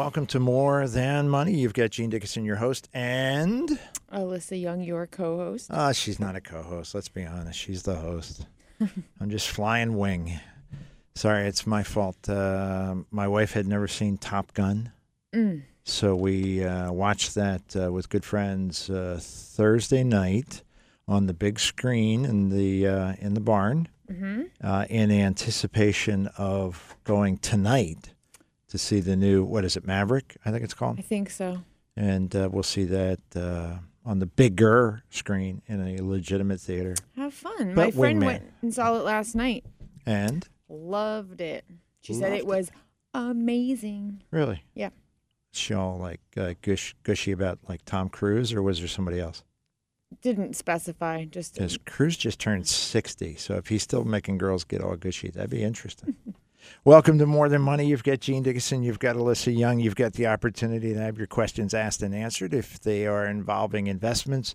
Good morning and welcome to More Than Money. You've got Gene Dickinson, your host, and Alyssa Young, your co-host. uh, she's not a co-host. Let's be honest, she's the host. I'm just flying wing. Sorry, it's my fault. Uh, my wife had never seen Top Gun, Mm. so we uh, watched that uh, with good friends uh, Thursday night on the big screen in the uh, in the barn, hmm uh, in anticipation of going tonight to see the new what is it Maverick? I think it's called. I think so. and uh, we'll see that uh, on the bigger screen in a legitimate theater. Have fun. But My friend Wingman. went and saw it last night. And Loved it. She said it was amazing. really, Yeah. she all like uh, gush, gushy about like Tom Cruise, or was there somebody else? Didn't specify. Just Because Cruise just turned sixty, so if he's still making girls get all gushy, that'd be interesting. Welcome to More Than Money. You've got Gene Dickinson, you've got Alyssa Young, you've got the opportunity to have your questions asked and answered if they are involving investments,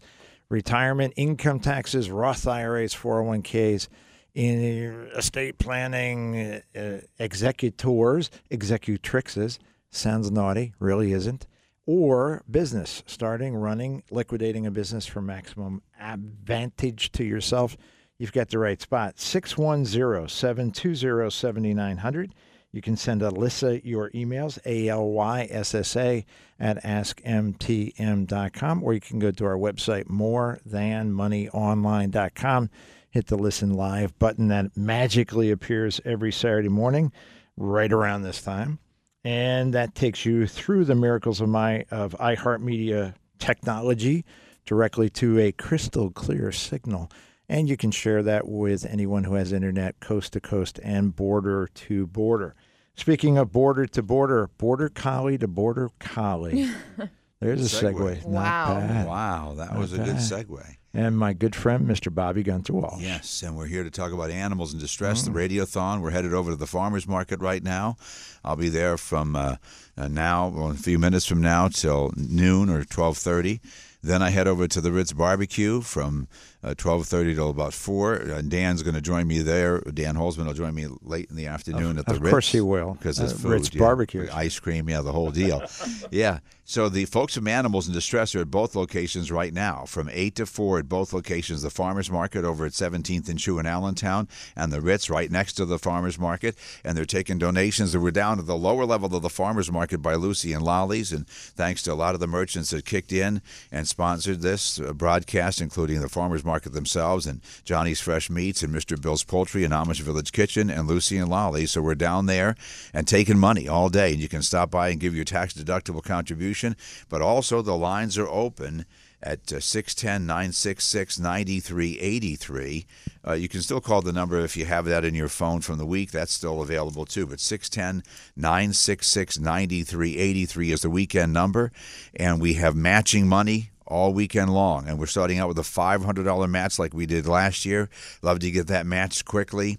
retirement, income taxes, Roth IRAs, 401ks, in estate planning, uh, executors, executrixes. Sounds naughty, really isn't. Or business, starting, running, liquidating a business for maximum advantage to yourself. You've got the right spot. 610 720 7900. You can send Alyssa your emails, A L Y S S A, at askmtm.com, or you can go to our website, morethanmoneyonline.com. Hit the listen live button that magically appears every Saturday morning, right around this time. And that takes you through the miracles of my of iHeartMedia technology directly to a crystal clear signal. And you can share that with anyone who has internet coast to coast and border to border. Speaking of border to border, border collie to border collie. There's a Segue. segue. Wow. Bad. Wow, that Not was a good segue. And my good friend, Mr. Bobby Gunther Walsh. Yes, and we're here to talk about animals in distress, Mm. the radiothon. We're headed over to the farmers market right now. I'll be there from uh, uh, now, well, a few minutes from now till noon or twelve thirty. Then I head over to the Ritz Barbecue from twelve thirty till about four. And Dan's going to join me there. Dan Holzman will join me late in the afternoon at the of Ritz. Of course he will. because Uh, it's food, Ritz yeah. Barbecue. ice cream, yeah, the whole deal. yeah. So the folks from Animals in Distress are at both locations right now, from eight to four at both locations. The Farmers Market over at 17th and Chew in Allentown, and the Ritz right next to the Farmers Market, and they're taking donations. We're down to the lower level of the Farmers Market by Lucy and Lolly's, and thanks to a lot of the merchants that kicked in and sponsored this uh, broadcast, including the Farmers Market themselves and Johnny's Fresh Meats and Mr. Bill's Poultry and Amish Village Kitchen and Lucy and Lolly. So we're down there and taking money all day. And you can stop by and give your tax deductible contribution. But also, the lines are open at uh, 610 966 9383. Uh, You can still call the number if you have that in your phone from the week. That's still available too. But 610 966 9383 is the weekend number. And we have matching money all weekend long. And we're starting out with a $500 match like we did last year. Love to get that matched quickly.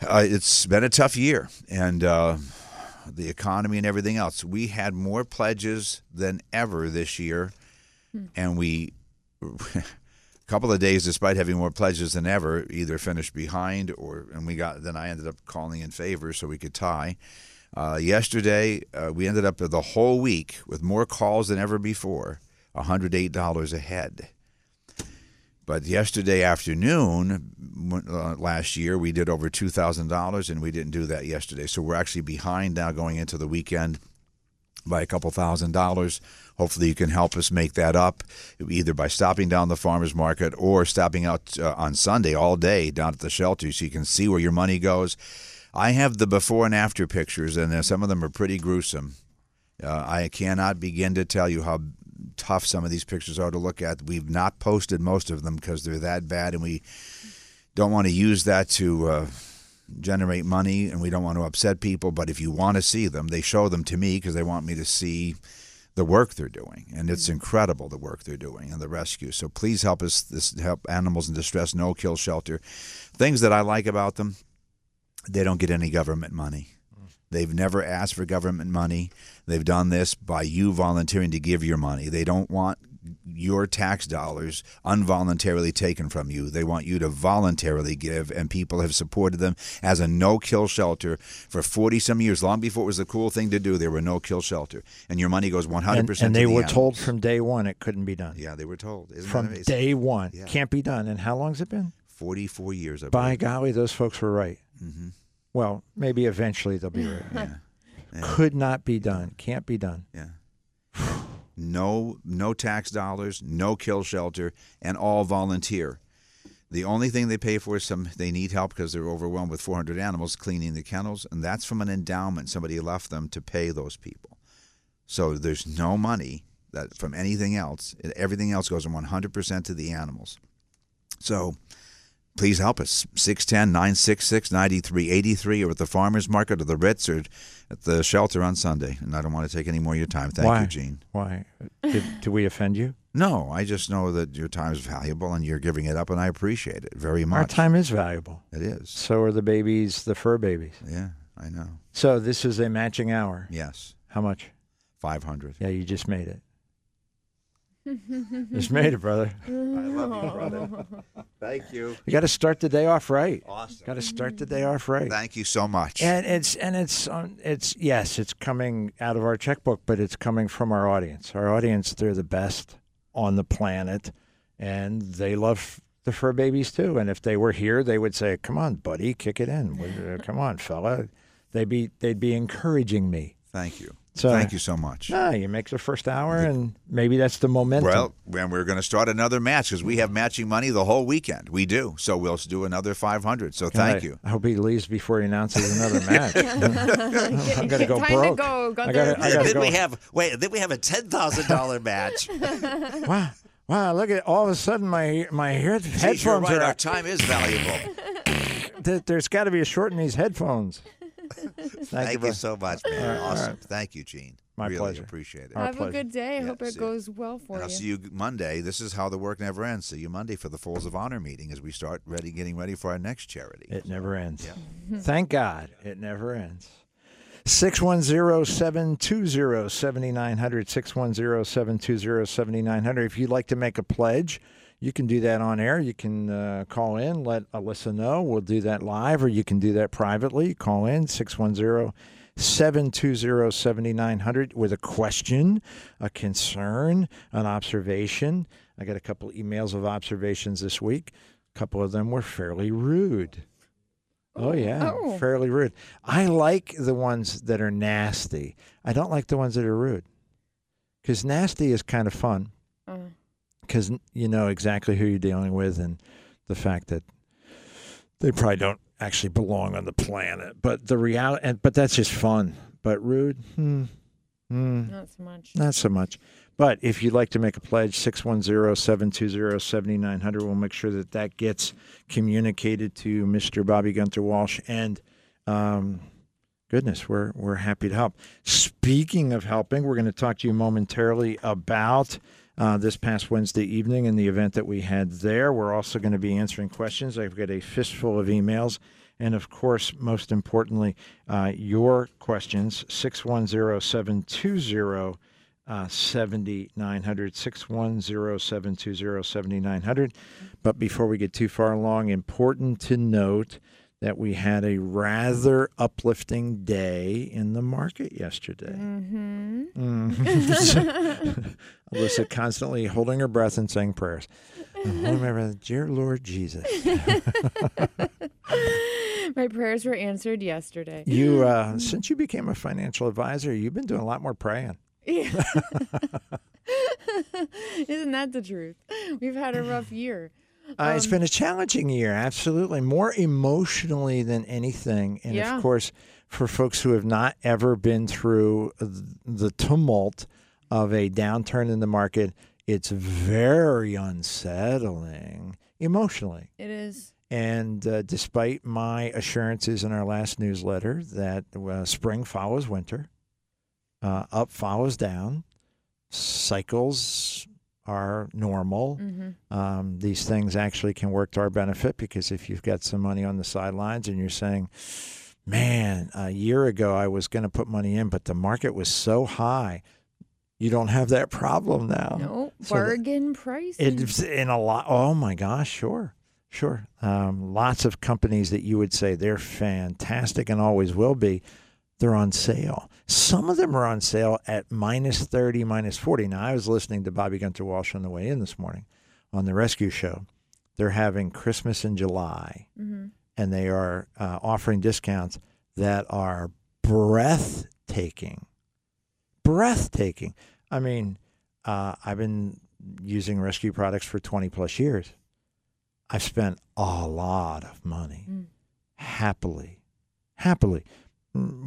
Uh, it's been a tough year. And. Uh, the economy and everything else. We had more pledges than ever this year, and we, a couple of days, despite having more pledges than ever, either finished behind or, and we got. Then I ended up calling in favor so we could tie. Uh, yesterday, uh, we ended up the whole week with more calls than ever before, $108 ahead. But yesterday afternoon, uh, last year, we did over two thousand dollars, and we didn't do that yesterday. So we're actually behind now going into the weekend by a couple thousand dollars. Hopefully, you can help us make that up, either by stopping down the farmers market or stopping out uh, on Sunday all day down at the shelter, so you can see where your money goes. I have the before and after pictures, and uh, some of them are pretty gruesome. Uh, I cannot begin to tell you how tough some of these pictures are to look at. We've not posted most of them because they're that bad, and we don't want to use that to uh, generate money, and we don't want to upset people. But if you want to see them, they show them to me because they want me to see the work they're doing, and it's incredible the work they're doing and the rescue. So please help us this help animals in distress, no kill shelter. Things that I like about them, they don't get any government money. They've never asked for government money. They've done this by you volunteering to give your money. They don't want your tax dollars involuntarily taken from you. They want you to voluntarily give, and people have supported them as a no kill shelter for 40 some years. Long before it was the cool thing to do, they were no kill shelter. And your money goes 100% And, and they the were animals. told from day one it couldn't be done. Yeah, they were told. Isn't from day one, Yeah. can't be done. And how long has it been? 44 years, I By golly, those folks were right. Mhm. Well, maybe eventually they'll be right. Yeah. Yeah. Could not be done. Can't be done. Yeah. No no tax dollars, no kill shelter, and all volunteer. The only thing they pay for is some they need help because they're overwhelmed with 400 animals cleaning the kennels, and that's from an endowment somebody left them to pay those people. So there's no money that from anything else. Everything else goes 100% to the animals. So please help us 610-966-9383 or at the farmers market or the ritz or at the shelter on sunday and i don't want to take any more of your time thank Why? you gene Why? Did, did we offend you? no i just know that your time is valuable and you're giving it up and i appreciate it very much Our time is valuable. it is So are the babies, the fur babies. yeah i know So this is a matching hour. yes How much? 500 Yeah, you just made it. Just made it, brother. i love you brother thank you You got to start the day off right. awesome Got to start the day off right. thank you so much And it's and it's um, it's yes, it's coming out of our checkbook, but it's coming from our audience. Our audience, they're the best on the planet, and they love the fur babies too. And if they were here, they would say, "Come on, buddy, kick it in. Uh, Come on, fella." They'd be they'd be encouraging me. thank you So- thank you so much Ah, you make the first hour, and maybe that's the momentum. Well, when we're going to start another match because we have matching money the whole weekend. We do. So we'll do another 500. So thank I- you. I hope he leaves before he announces another match. I'm gonna go broke. go. I gotta- I gotta then go. we have wait. Then we have a ten thousand dollar match. Wow, wow! Look at all of a sudden my my head, Geez, you're headphones right. are Our time is valuable. There's got to be a short in these headphones. Thank, you, bro. so much, man. all awesome. right. Thank you, Gene. My really pleasure. Appreciate it. Our Have a good day. I Yeah, hope it see- goes well for and I'll see you Monday. This is how the work never ends. See you Monday for the Fools of Honor meeting as we start ready, getting ready for our next charity. It never ends. Yeah. Thank God it never ends. 610-720-7900 610-720-7900 if you'd like to make a pledge you can do that on air you can uh, call in let alyssa know we'll do that live or you can do that privately call in 610 720 7900 with a question, a concern, an observation. I got a couple emails of observations this week. A couple of them were fairly rude. Oh, yeah, Oh. fairly rude. I like the ones that are nasty. I don't like the ones that are rude because nasty is kind of fun Uh, because you know exactly who you're dealing with and the fact that they probably don't actually belong on the planet. But the reality, and, but that's just fun. But rude, hmm, hmm, not so much. not so much. But if you'd like to make a pledge, 610-720-7900, we'll make sure that that gets communicated to Mr. Bobby Gunther Walsh. And um, goodness, we're we're happy to help. Speaking of helping, we're going to talk to you momentarily about uh, this past Wednesday evening and the event that we had there. We're also going to be answering questions. I've got a fistful of emails. And of course, most importantly, uh, your questions, 610 720 uh, 7900 610 720 7900 but before we get too far along important to note that we had a rather uplifting day in the market yesterday Mm-hmm. Mhm. alyssa constantly holding her breath and saying prayers I'm holding my breath, dear lord jesus My prayers were answered yesterday. you uh, since you became a financial advisor you've been doing a lot more praying Yeah. Isn't that the truth? We've had a rough year. Uh, it's Um, been a challenging year, absolutely. More emotionally than anything. And Yeah. of course, for folks who have not ever been through the tumult of a downturn in the market, it's very unsettling emotionally. It is. And uh, despite my assurances in our last newsletter that uh, spring follows winter, uh, up follows down, cycles are normal hmm um, these things actually can work to our benefit because if you've got some money on the sidelines and you're saying, man, a year ago I was going to put money in, but the market was so high. You don't have that problem now. No So bargain price. It's in a lot. Oh my gosh, sure, sure. Um, lots of companies that you would say they're fantastic and always will be. They're on sale. Some of them are on sale at minus thirty, minus forty. Now I was listening to Bobby Gunther Walsh on the way in this morning on the Rescue Show. They're having Christmas in July, hmm and they are uh, offering discounts that are breathtaking. Breathtaking. I mean, uh, I've been using rescue products for 20 plus years. I've spent a lot of money Mm. happily, happily.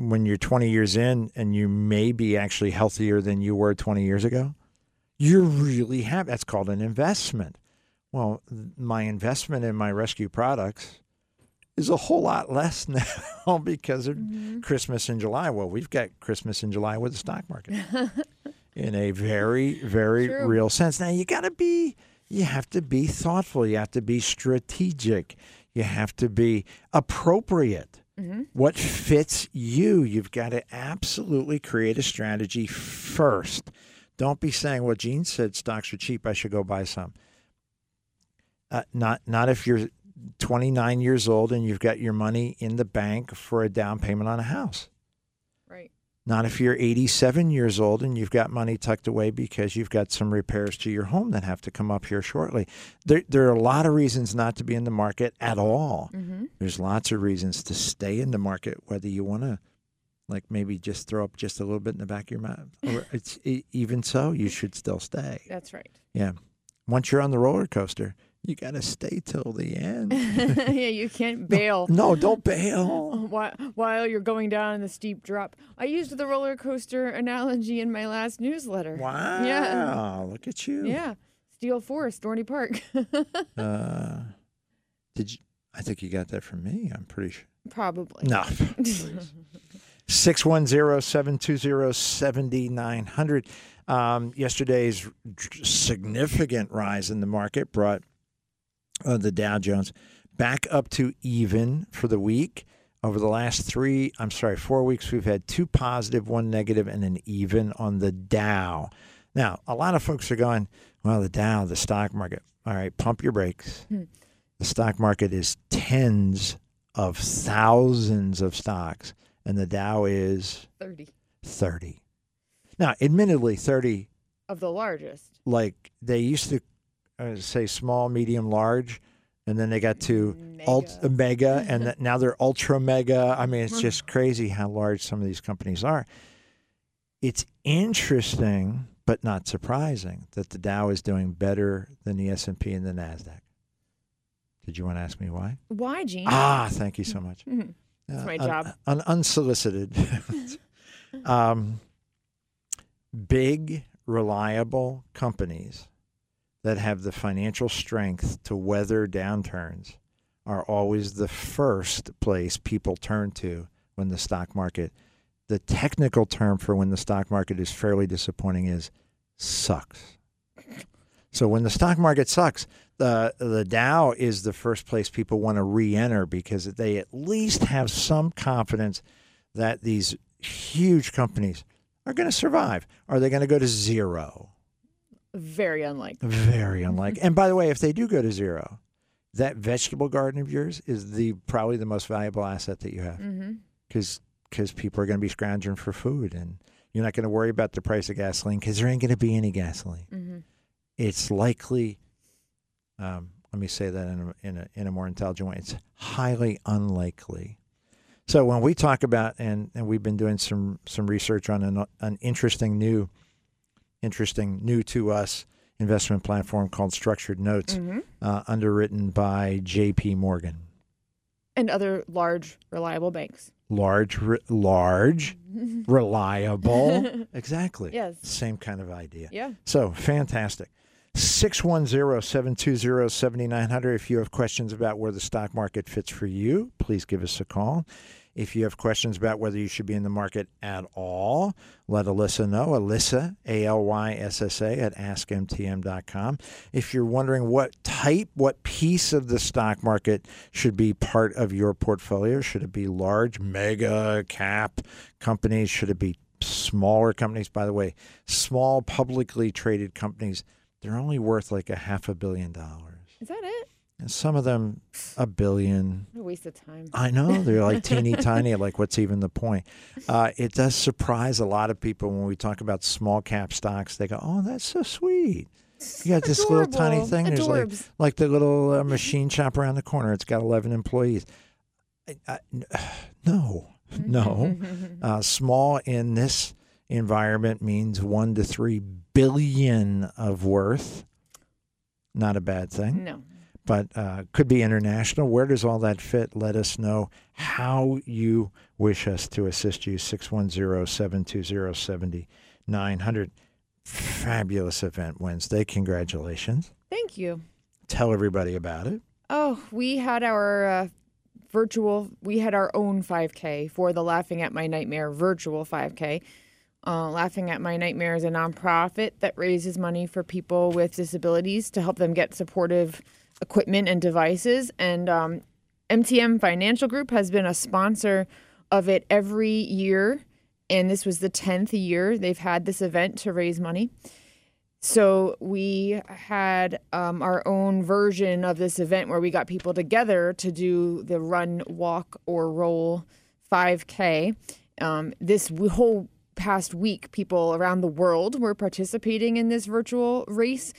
When you're 20 years in and you may be actually healthier than you were 20 years ago, you're really happy. That's called an investment. Well, my investment in my rescue products is a whole lot less now because of Mhm. Christmas in July. Well, we've got Christmas in July with the stock market in a very, very True. real sense. Now, you got to be, you have to be thoughtful. You have to be strategic. You have to be appropriate. Mhm. What fits you? You've got to absolutely create a strategy first. Don't be saying, "Well, Gene said stocks are cheap. I should go buy some." Uh, not, not if you're 29 years old and you've got your money in the bank for a down payment on a house. Not if you're 87 years old and you've got money tucked away because you've got some repairs to your home that have to come up here shortly. There, there are a lot of reasons not to be in the market at all. hmm There's lots of reasons to stay in the market, whether you want to, like maybe just throw up just a little bit in the back of your mouth. Or it's even so, you should still stay. That's right. Yeah. Once you're on the roller coaster, you got to stay till the end. yeah, you can't bail. no, don't bail. While, while you're going down the steep drop. I used the roller coaster analogy in my last newsletter. Wow. Yeah. Look at you. Yeah. Steel Force, Dorney Park. Uh, did you? I think you got that from me. I'm pretty sure. Probably. No. 610-720-7900. Um, yesterday's significant rise in the market brought uh, the Dow Jones back up to even for the week. Over the last three, I'm sorry, four weeks, we've had two positive, one negative, and an even on the Dow. Now, a lot of folks are going, well, the Dow, the stock market. All right, pump your brakes. Hmm. The stock market is tens of thousands of stocks, and the Dow is 30 30. Now, admittedly, 30, of the largest. like they used to uh, say small, medium, large, and then they got to ult- Mega. mega, and th- now they're ultra mega. I mean, it's just crazy how large some of these companies are. It's interesting, but not surprising, that the Dow is doing better than the S and P and the Nasdaq. Did you want to ask me why? Why, Gene? Ah, thank you so much. Mhm. That's Uh, my job. un- unsolicited. um, big, reliable companies that have the financial strength to weather downturns are always the first place people turn to when the stock market. The technical term for when the stock market is fairly disappointing is sucks. So when the stock market sucks, the the Dow is the first place people want to re-enter because they at least have some confidence that these huge companies are going to survive. Are they going to go to zero? Very unlikely. Very unlikely. and by the way, if they do go to zero, that vegetable garden of yours is the probably the most valuable asset that you have because because people are going to be scrounging for food and you're not going to worry about the price of gasoline because there ain't going to be any gasoline. hmm It's likely. Um, let me say that in a, in a in a more intelligent way. It's highly unlikely. So when we talk about and and we've been doing some some research on an an interesting new, interesting new to us investment platform called Structured Notes, hmm uh, underwritten by J.P. Morgan. And other large, reliable banks. Large, re- large, reliable. exactly. Yes. Same kind of idea. Yeah. So fantastic. 610 720 7900. If you have questions about where the stock market fits for you, please give us a call. If you have questions about whether you should be in the market at all, let Alyssa know. Alyssa, A L Y S S A, at askmtm.com. If you're wondering what type, what piece of the stock market should be part of your portfolio, should it be large, mega cap companies? Should it be smaller companies. By the way, small publicly traded companies, they're only worth like a half a billion dollars. Is that it? And some of them a billion. What a waste of time. I know they're like teeny tiny. Like, what's even the point? Uh, it does surprise a lot of people when we talk about small cap stocks. They go, "Oh, that's so sweet." You got this little tiny Adorable. thing. There's like like the little uh, machine shop around the corner. It's got 11 employees. I, I, no, no. Uh, small in this environment means one to three billion of worth. Not a bad thing No. But uh, could be international. Where does all that fit? Let us know how you wish us to assist you. 610 720 7900. Fabulous event Wednesday. Congratulations. Thank you. Tell everybody about it. Oh, we had our uh, virtual, we had our own 5K for the Laughing at My Nightmare virtual 5K. Uh, Laughing at My Nightmare is a nonprofit that raises money for people with disabilities to help them get supportive equipment and devices. And um, MTM Financial Group has been a sponsor of it every year. And this was the 10th year they've had this event to raise money. So we had um, our own version of this event where we got people together to do the run, walk, or roll 5K. Um, this whole past week, people around the world were participating in this virtual race.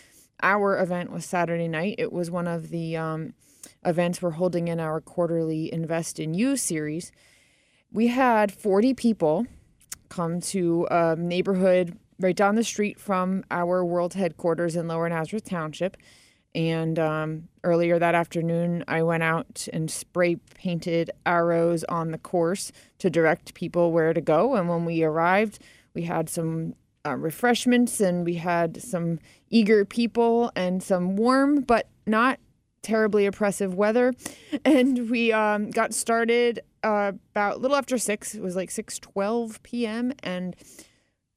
Our event was Saturday night. It was one of the um, events we're holding in our quarterly Invest in You series. We had 40 people come to a neighborhood right down the street from our world headquarters in Lower Nazareth Township. And um, earlier that afternoon, I went out and spray painted arrows on the course to direct people where to go. And when we arrived, we had some uh, refreshments and we had some eager people and some warm but not terribly oppressive weather. And we um, got started uh, about a little after six. It was like six twelve p.m. and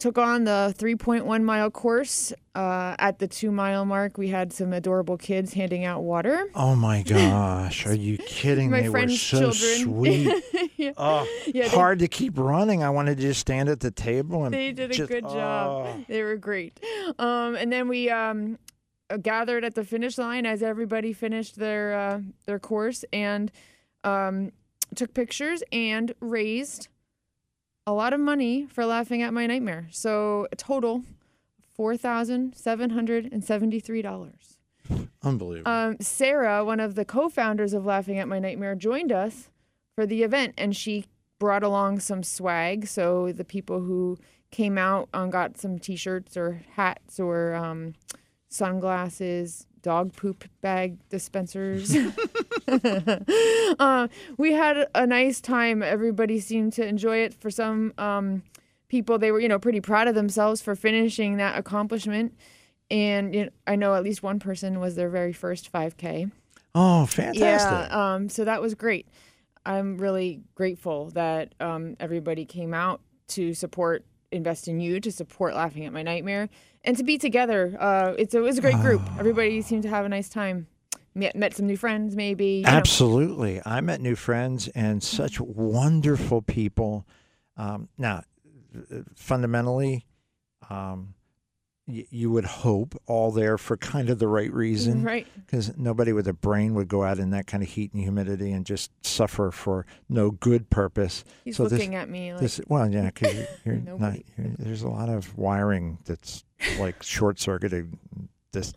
took on the 3.1 mile course. Uh, at the two mile mark, we had some adorable kids handing out water. Oh my gosh. Are you kidding? My they were friend's so children. sweet. yeah. Oh, Yeah, they- hard to keep running. I wanted to just stand at the table and They did a just- good job. oh. They were great. Um, and then we um, uh, gathered at the finish line as everybody finished their uh, their course and um, took pictures and raised a lot of money for laughing at my nightmare. So a total four thousand seven hundred and seventy three dollars. Unbelievable. Um, Sarah, one of the co-founders of Laughing at My Nightmare, joined us for the event, and she brought along some swag. So the people who came out um, got some T-shirts or hats or um, sunglasses, dog poop bag dispensers. uh, we had a nice time. Everybody seemed to enjoy it. For some um, people, they were you know pretty proud of themselves for finishing that accomplishment. And you know, I know at least one person was their very first 5K. oh, fantastic. Yeah, um, so that was great. I'm really grateful that um, everybody came out to support Invest in You, to support Laughing at My Nightmare, and to be together. Uh, it's a, it was a great group. Everybody seemed to have a nice time. Met, met some new friends, maybe. you know. Absolutely. I met new friends and such wonderful people. Um, now, fundamentally, um, y- you would hope all there for kind of the right reason. Right. Because nobody with a brain would go out in that kind of heat and humidity and just suffer for no good purpose. He's So this- looking at me like, This, well, yeah, because you're, you're not. You're, there's a lot of wiring that's like short circuiting This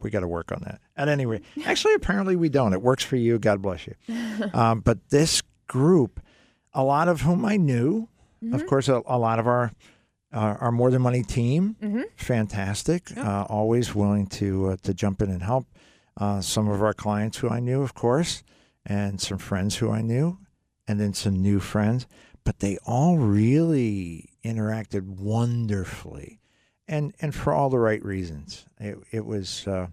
we got to work on that. At any rate, actually, apparently we don't. It works for you. God bless you. Um, but this group, a lot of whom I knew, Mm-hmm. of course, a, a lot of our uh, our more than money team, Mhm. fantastic. Yep. Uh, always willing to uh, to jump in and help. Uh, some of our clients who I knew, of course, and some friends who I knew, and then some new friends. But they all really interacted wonderfully, and and for all the right reasons. It it was. Uh,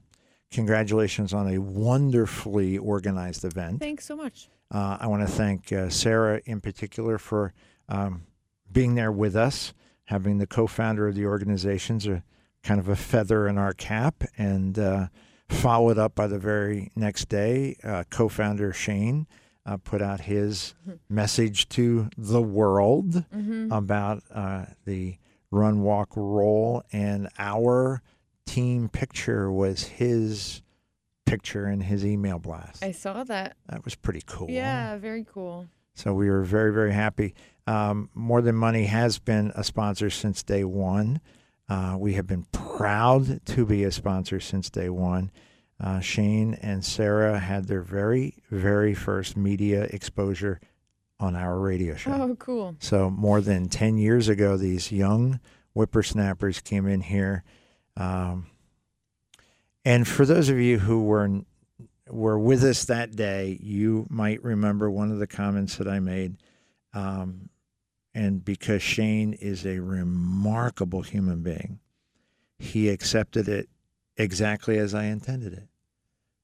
congratulations on a wonderfully organized event. thanks so much. Uh, I want to thank uh, Sarah in particular for um, being there with us, having the co-founder of the organizations, a kind of a feather in our cap, and uh, followed up by the very next day, uh, co-founder Shane uh, put out his message to the world Mm-hmm. about uh, the run, walk, roll, and our team picture was his picture in his email blast. I saw that. that was pretty cool. Yeah, very cool. So we were very, very happy. Um, More Than Money has been a sponsor since day one. Uh, we have been proud to be a sponsor since day one. Uh, Shane and Sarah had their very, very first media exposure on our radio show. Oh, cool. So more than 10 years ago, these young whippersnappers came in here. Um, and for those of you who were were with us that day, you might remember one of the comments that I made. Um, and because Shane is a remarkable human being, he accepted it exactly as I intended it,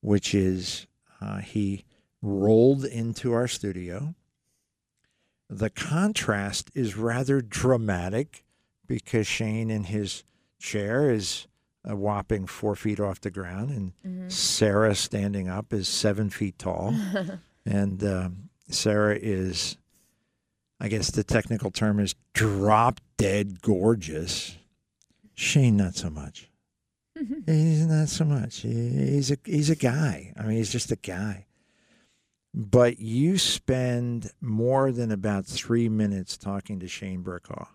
which is uh, he rolled into our studio. The contrast is rather dramatic because Shane in his chair is a whopping four feet off the ground, and Mm-hmm. Sarah standing up is seven feet tall. and um, Sarah is, I guess the technical term is drop dead gorgeous. Shane, not so much. He's not so much. He's a he's a guy. I mean, he's just a guy. But you spend more than about three minutes talking to Shane Burcaw.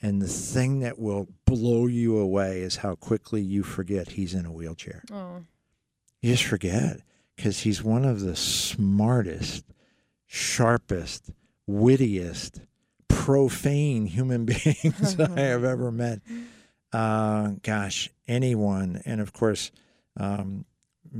And the thing that will blow you away is how quickly you forget he's in a wheelchair. Oh, You just forget because he's one of the smartest, sharpest, wittiest, profane human beings I have ever met. Uh, gosh, anyone. And of course, um,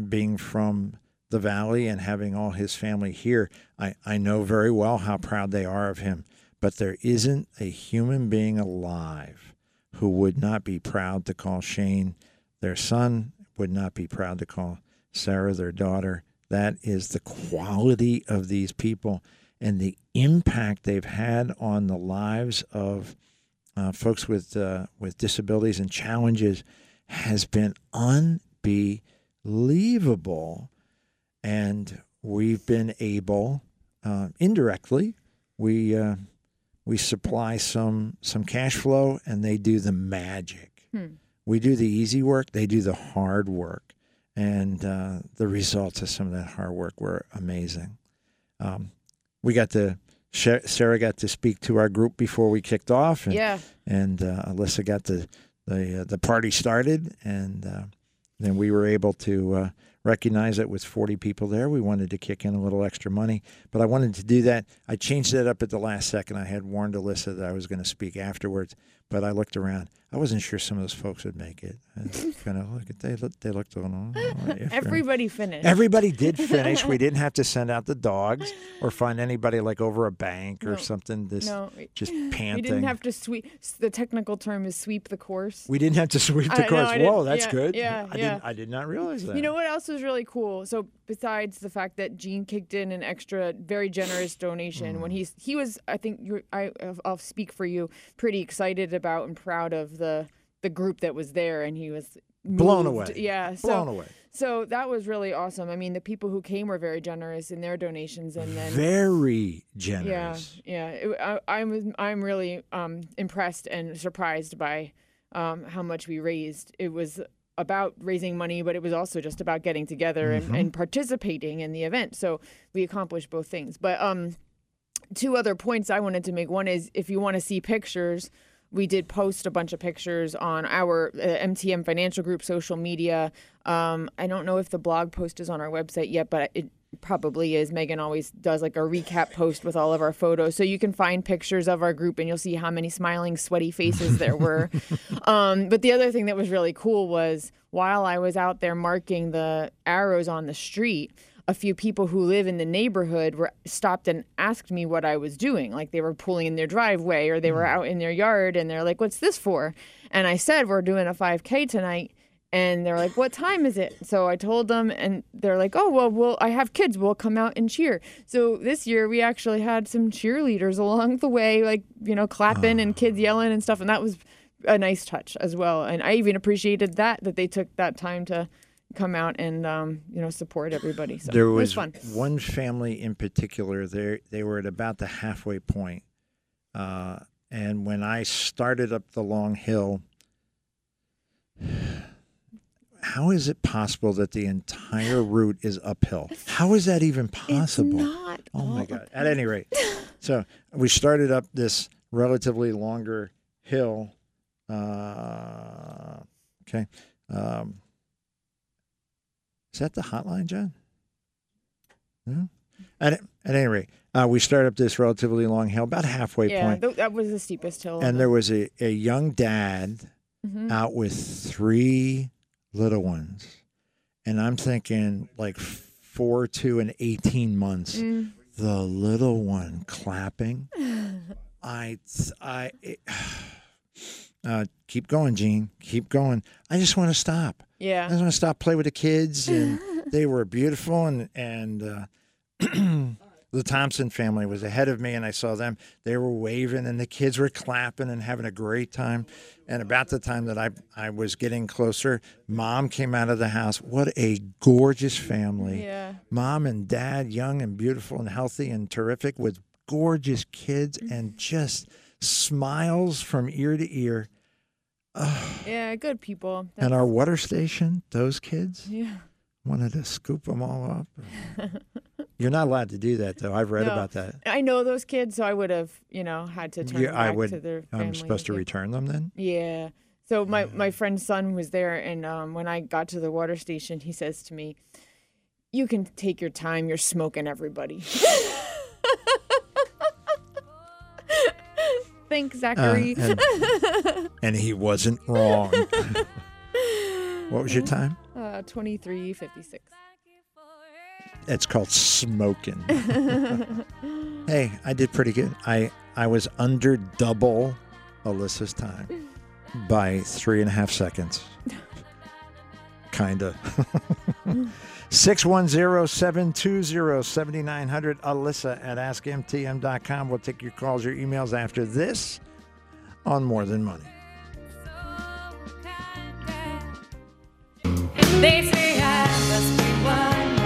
being from the valley and having all his family here, I, I know very well how proud they are of him. But there isn't a human being alive who would not be proud to call Shane their son, would not be proud to call Sarah their daughter. That is the quality of these people and the impact they've had on the lives of uh, folks with uh, with disabilities and challenges has been unbelievable. And we've been able, uh, indirectly, we uh, we supply some some cash flow, and they do the magic. Hmm. We do the easy work; they do the hard work, and uh, the results of some of that hard work were amazing. Um, we got to Sarah got to speak to our group before we kicked off, and, yeah. and uh, Alyssa got the the uh, the party started, and uh, then we were able to uh, recognize that with 40 people there, we wanted to kick in a little extra money. But I wanted to do that. I changed that up at the last second. I had warned Alyssa that I was going to speak afterwards, but I looked around. I wasn't sure some of those folks would make it. kind of look at they look they looked on. Oh, Everybody finished. Everybody did finish. we didn't have to send out the dogs or find anybody like over a bank or No. something. This no, we- just we panting. didn't have to sweep. The technical term is sweep the course. We didn't have to sweep the I course. Didn't- Whoa, that's yeah, good. yeah, I yeah. didn't. I did not realize that. You know what else was really cool? So besides the fact that Gene kicked in an extra, very generous donation Mm. when he's he was, I think you're, I I'll speak for you, pretty excited about and proud of the the group that was there, and he was Blown away. Yeah, so blown away. so that was really awesome. I mean, the people who came were very generous in their donations, and then Very yeah, generous. yeah. It, I, I'm I'm really um, impressed and surprised by um, how much we raised. It was about raising money, but it was also just about getting together and, and participating in the event. So we accomplished both things. But um, two other points I wanted to make. One is if you want to see pictures, we did post a bunch of pictures on our uh, MTM Financial Group social media. Um, I don't know if the blog post is on our website yet, but it probably is. Megan always does like a recap post with all of our photos. So you can find pictures of our group and you'll see how many smiling, sweaty faces there were. um, but the other thing that was really cool was while I was out there marking the arrows on the street, a few people who live in the neighborhood were stopped and asked me what I was doing. Like they were pulling in their driveway or they were out in their yard and they're like, "What's this for?" And I said, "We're doing a 5K tonight." And they're like, "What time is it?" So I told them, and they're like, "Oh well, well, I have kids. We'll come out and cheer." So this year we actually had some cheerleaders along the way, like you know, clapping and kids yelling and stuff, and that was a nice touch as well. And I even appreciated that that they took that time to come out and um, you know support everybody. So there it was was fun. one family in particular. They they were at about the halfway point, uh, and when I started up the long hill, how is it possible that the entire route is uphill? How is that even possible? It's not. Oh my God. At any rate, so we started up this relatively longer hill. Uh, okay. Um, is that the hotline, John? No? At, at any rate, uh, we started up this relatively long hill, about halfway Yeah, point, th- that was the steepest hill. and there was a, a young dad Mhm. out with three little ones. And I'm thinking like four, two, and 18 months Mm. the little one clapping. I, I, it- uh, keep going, Gene. Keep going. I just want to stop. Yeah. I just want to stop, play with the kids, and they were beautiful. And and uh, the Thompson family was ahead of me, and I saw them. They were waving, and the kids were clapping and having a great time. And about the time that I I was getting closer, Mom came out of the house. What a gorgeous family! Yeah. mom and dad, young and beautiful and healthy and terrific, with gorgeous kids Mm-hmm. and just smiles from ear to ear. Yeah. Good people. And our water station, those kids yeah. wanted to scoop them all up. You're not allowed to do that, though. I've read No. about that. I know those kids, so I would have, you know, had to turn Yeah, them I back would. to their family. I'm supposed to yeah. return them then. Yeah. So my my friend's son was there, and um, when I got to the water station, he says to me, "You can take your time. You're smoking everybody." Thanks, Uh, Zachary. and, and he wasn't wrong. what was your time? Uh, Twenty three fifty six. It's called smoking. hey, I did pretty good. I I was under double Alyssa's time by three and a half seconds. Kinda. 610-720-7900 Alyssa at askmtm.com. We'll take your calls, your emails after this on More Than Money. They say I must be one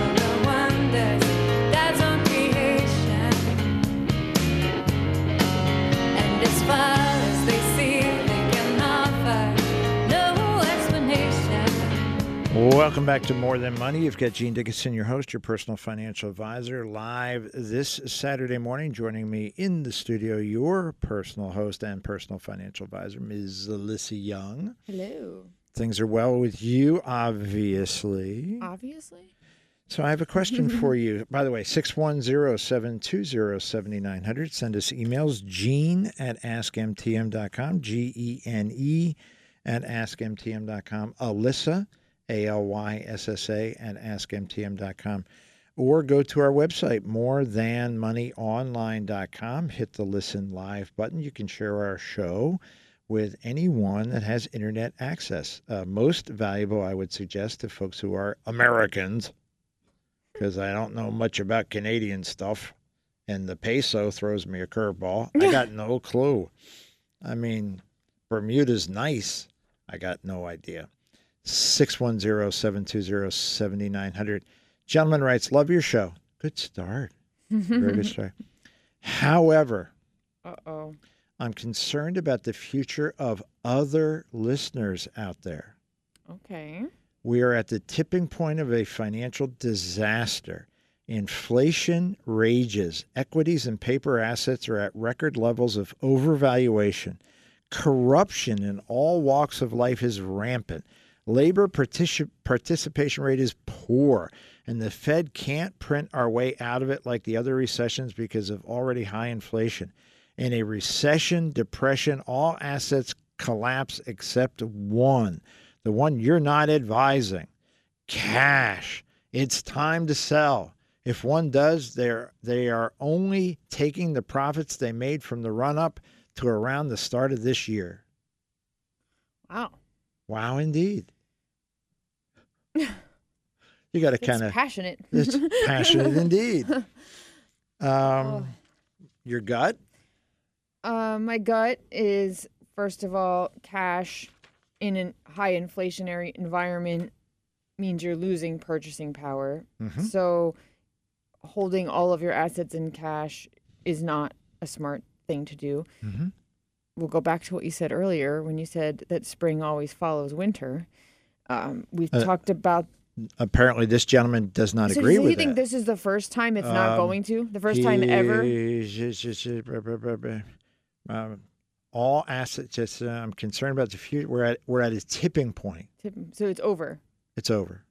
Welcome back to More Than Money. You've got Gene Dickinson, your host, your personal financial advisor, live this Saturday morning. Joining me in the studio, your personal host and personal financial advisor, Ms. Alyssa Young. Hello. Things are well with you, obviously. Obviously. So I have a question for you. By the way, 610-720-7900. Send us emails, gene at askmtm.com, G-E-N-E at askmtm.com, Alyssa, A-L-Y-S-S-A at askmtm.com. Or go to our website, morethanmoneyonline.com. Hit the listen live button. You can share our show with anyone that has internet access. Uh, most valuable, I would suggest, to folks who are Americans because I don't know much about Canadian stuff, and the peso throws me a curveball. I got no clue. I mean, Bermuda's nice. I got no idea. 610-720-7900. Gentleman writes, love your show. Good start. Very good start. However, Uh oh. I'm concerned about the future of other listeners out there. Okay. We are at the tipping point of a financial disaster. Inflation rages. Equities and paper assets are at record levels of overvaluation. Corruption in all walks of life is rampant. Labor partici- participation rate is poor, and the Fed can't print our way out of it like the other recessions because of already high inflation. In a recession, depression, all assets collapse except one the one you're not advising. Cash. It's time to sell. If one does they're they are only taking the profits they made from the run up to around the start of this year. Wow. wow indeed. You got to kind of passionate. it's passionate indeed. Um your gut? Uh, my gut is first of all, cash in a high inflationary environment means you're losing purchasing power. Mhm. So holding all of your assets in cash is not a smart thing to do. Mhm. We'll go back to what you said earlier when you said that spring always follows winter. Um, we've Uh, talked about. Apparently, this gentleman does not So agree does he with think that. this is the first time it's not Um, going to? The first time ever? Um, all assets. Just, uh, I'm concerned about the future. We're at we're at a tipping point. So it's over. It's over.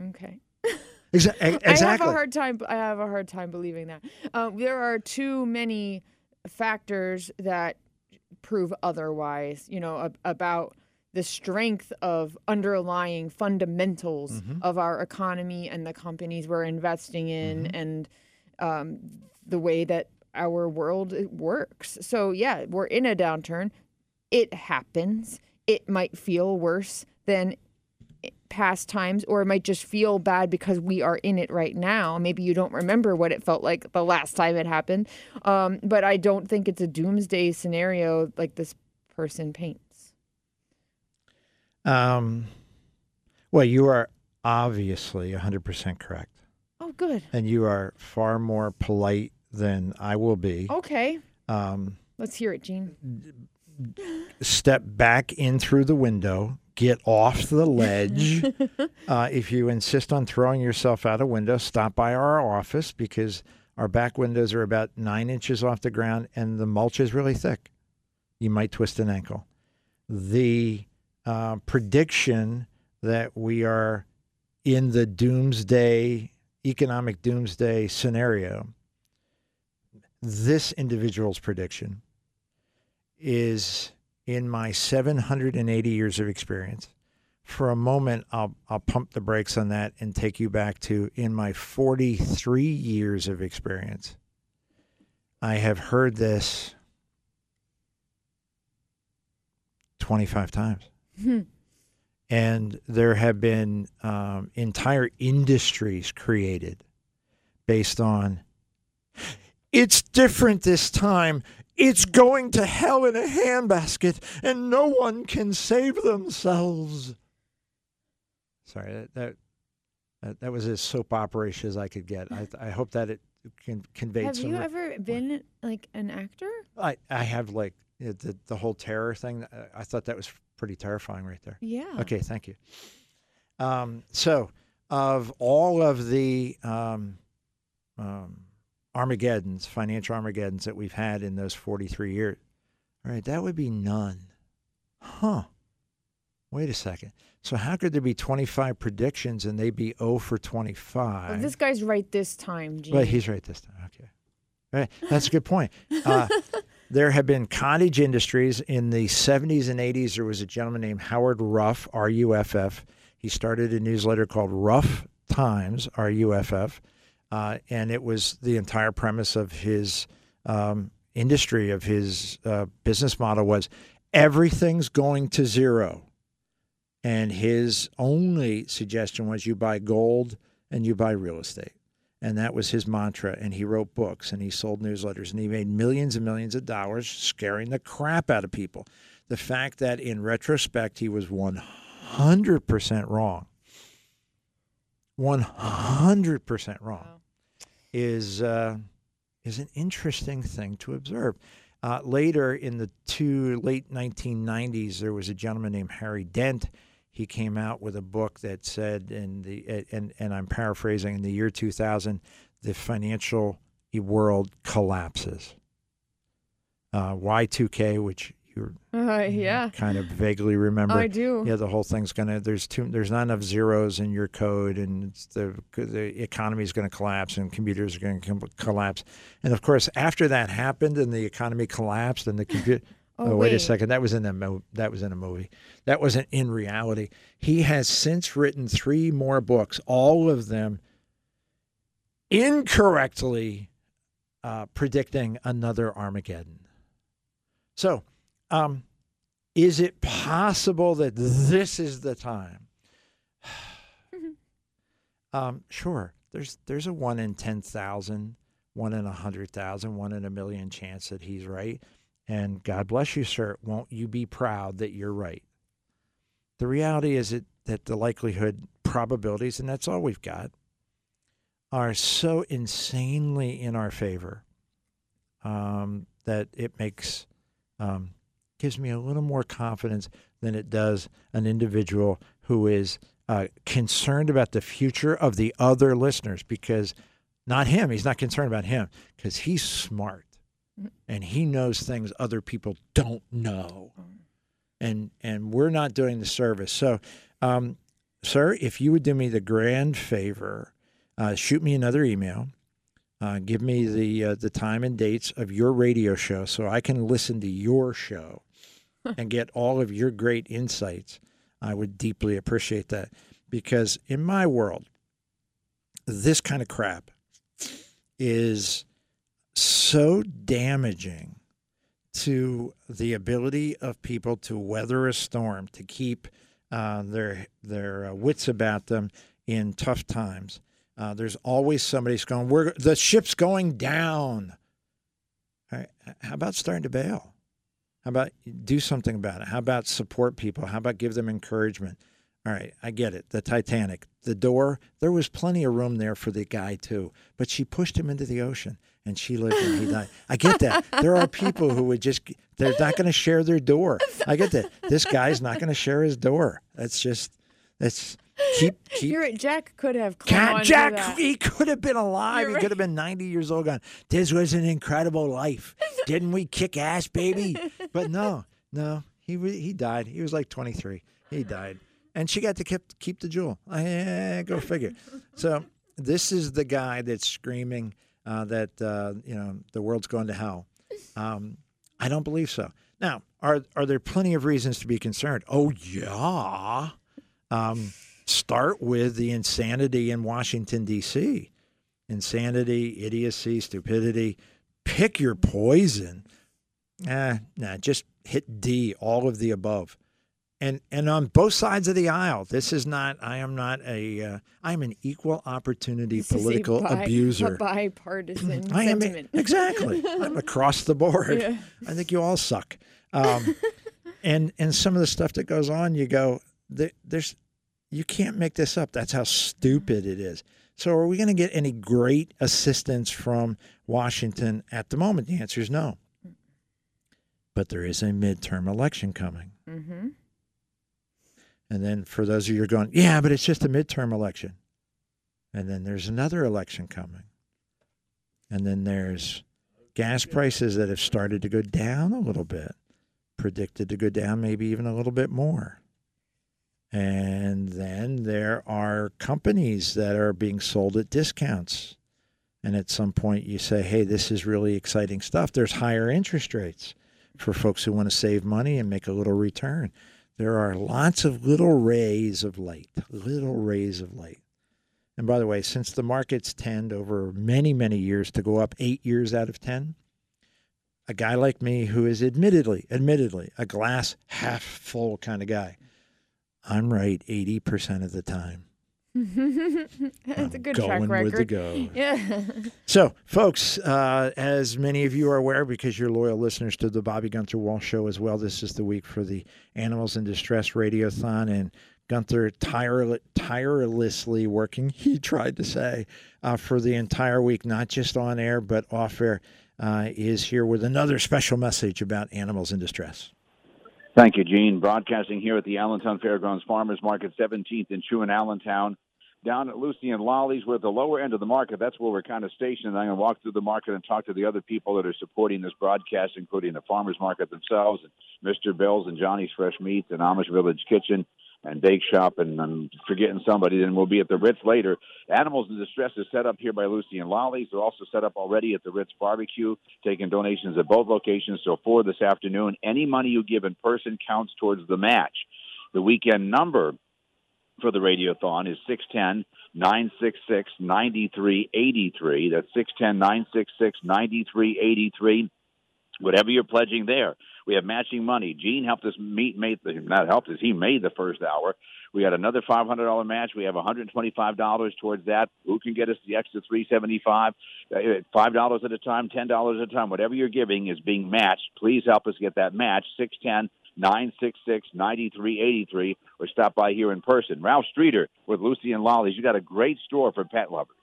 Okay. Exa- e- I have exactly. a hard time. I have a hard time believing that. Um, there are too many factors that prove otherwise. You know ab- about the strength of underlying fundamentals Mhm. of our economy and the companies we're investing in, Mm-hmm. and um, the way that our world works. So yeah, we're in a downturn. It happens. It might feel worse than past times or it might just feel bad because we are in it right now maybe you don't remember what it felt like the last time it happened um, but i don't think it's a doomsday scenario like this person paints Um, well, you are obviously 100% correct. oh good And you are far more polite than I will be. okay Um, let's hear it gene step back in through the window, get off the ledge. uh, if you insist on throwing yourself out a window, stop by our office because our back windows are about nine inches off the ground and the mulch is really thick. You might twist an ankle. The uh, prediction that we are in the doomsday, economic doomsday scenario, this individual's prediction is in my 780 years of experience. For a moment, I'll, I'll pump the brakes on that and take you back to in my 43 years of experience. I have heard this 25 times. Hmm. And there have been um, entire industries created based on it's different this time. It's going to hell in a handbasket, and no one can save themselves. Sorry, that that, that, that was as soap opera-ish as I could get. I, I hope that it can conveyed have you ever been like an actor I, I have like you know, the the whole terror thing. I thought that was pretty terrifying right there. yeah Okay, thank you. Um, so, of all of the um, um, Armageddons, financial Armageddons that we've had in those 43 years, all right, that would be none. Huh. Wait a second. So, how could there be 25 predictions and they be 0 for 25? Well, this guy's right this time gene he's right this time. Okay. Right. That's a good point. Uh, there have been cottage industries in the 70s and 80s. There was a gentleman named Howard Ruff, R U F F. He started a newsletter called Ruff Times, R U F F. Uh, and it was the entire premise of his um, industry, of his uh, business model was everything's going to zero. And his only suggestion was you buy gold and you buy real estate. And that was his mantra. And he wrote books and he sold newsletters and he made millions and millions of dollars scaring the crap out of people. The fact that in retrospect he was 100% wrong, 100% wrong, Wow. Is, uh, is an interesting thing to observe. Uh, later in the two late 1990s, there was a gentleman named Harry Dent. He came out with a book that said, in the and and I'm paraphrasing, in the year 2000, the financial world collapses. Uh, Y2K, which you uh, yeah kind of vaguely remember. i do Yeah, the whole thing's gonna. There's too. There's not enough zeros in your code, and it's the the economy is going to collapse, and computers are going to collapse. And of course, after that happened, and the economy collapsed, and the computer. Oh, wait, a second. That was in a mo- that was in a movie. That wasn't in reality. He has since written three more books, all of them incorrectly uh, predicting another Armageddon. So, um, is it possible that this is the time? um, sure. There's there's a one in ten thousand, one in a hundred thousand, one in a million chance that he's right. And God bless you, sir. Won't you be proud that you're right? The reality is that, that the likelihood probabilities, and that's all we've got, are so insanely in our favor um, that it makes um, gives me a little more confidence than it does an individual who is uh, concerned about the future of the other listeners because not him he's not concerned about him because he's smart and he knows things other people don't know. And and we're not doing the service. So um, sir if you would do me the grand favor uh, shoot me another email uh, give me the uh, the time and dates of your radio show so I can listen to your show and get all of your great insights. I would deeply appreciate that because in my world, this kind of crap is so damaging to the ability of people to weather a storm, to keep uh, their their uh, wits about them in tough times. Uh, there's always somebody's going. We're the ship's going down. All right, how about starting to bail? How about do something about it? How about support people? How about give them encouragement? All right, I get it. The Titanic, the door, there was plenty of room there for the guy too, but she pushed him into the ocean and she lived and he died. I get that. There are people who would just, they're not going to share their door. I get that. This guy's not going to share his door. That's just, that's, keep, keep. You're right. Jack could have God, Jack, he could have been alive. You're he could have been 90 years old. Gone. This was an incredible life. Didn't we kick ass, baby? But no, no, he wa- he died. He was like 23. He died, and she got to keep keep the jewel. Eh, go figure. So this is the guy that's screaming uh, that uh, you know the world's going to hell. Um, I don't believe so. Now, are are there plenty of reasons to be concerned? Oh yeah. Um, start with the insanity in Washington D.C. Insanity, idiocy, stupidity. Pick your poison. Eh, nah, just hit D. All of the above. And and on both sides of the aisle, this is not. I am not a. Uh, I am an equal opportunity This is a political bi- abuser. A bipartisan I am sentiment. exactly. I'm across the board. Yeah. I think you all suck. Um, and and some of the stuff that goes on, you go, there, there's, you can't make this up. That's how stupid it is. So, are we going to get any great assistance from Washington at the moment? The answer is no. But there is a midterm election coming. Mm-hmm. And then for those of you who are going, yeah, but it's just a midterm election. And then there's another election coming. And then there's gas prices that have started to go down a little bit, predicted to go down maybe even a little bit more. And then there are companies that are being sold at discounts. And at some point you say, hey, this is really exciting stuff. There's higher interest rates for folks who want to save money and make a little return there are lots of little rays of light, little rays of light. And by the way, since the markets tend over many, many years to go up eight years out of 10, a guy like me who is admittedly, admittedly, a glass half full kind of guy, I'm right 80% of the time. That's a I'm good going track record. with the go. Yeah. So, folks, uh, as many of you are aware, because you're loyal listeners to the Bobby Gunther Walsh Show as well, this is the week for the Animals in Distress Radiothon, and Gunther tire- tirelessly working, he tried to say, uh, for the entire week, not just on air, but off air, uh, is here with another special message about animals in distress. Thank you, Gene. Broadcasting here at the Allentown Fairgrounds Farmers Market, 17th and Chew in Allentown. Down at Lucy and Lolly's, we're at the lower end of the market. That's where we're kind of stationed. I'm going to walk through the market and talk to the other people that are supporting this broadcast, including the farmers market themselves, and Mr. Bill's and Johnny's Fresh Meats and Amish Village Kitchen and Bake Shop, and I'm forgetting somebody. Then we'll be at the Ritz later. Animals in Distress is set up here by Lucy and Lolly's. They're also set up already at the Ritz Barbecue, taking donations at both locations. So for this afternoon, any money you give in person counts towards the match. The weekend number for the Radiothon is 610 966 9383. That's 610 966 9383. Whatever you're pledging there. We have matching money. Gene helped us meet, made the, not helped us, he made the first hour. We got another $500 match. We have $125 towards that. Who can get us the extra 375 Uh, $5 at a time, $10 at a time. Whatever you're giving is being matched. Please help us get that match. 610 966 9383 or stop by here in person. Ralph Streeter with Lucy and Lolly's. You got a great store for pet lovers,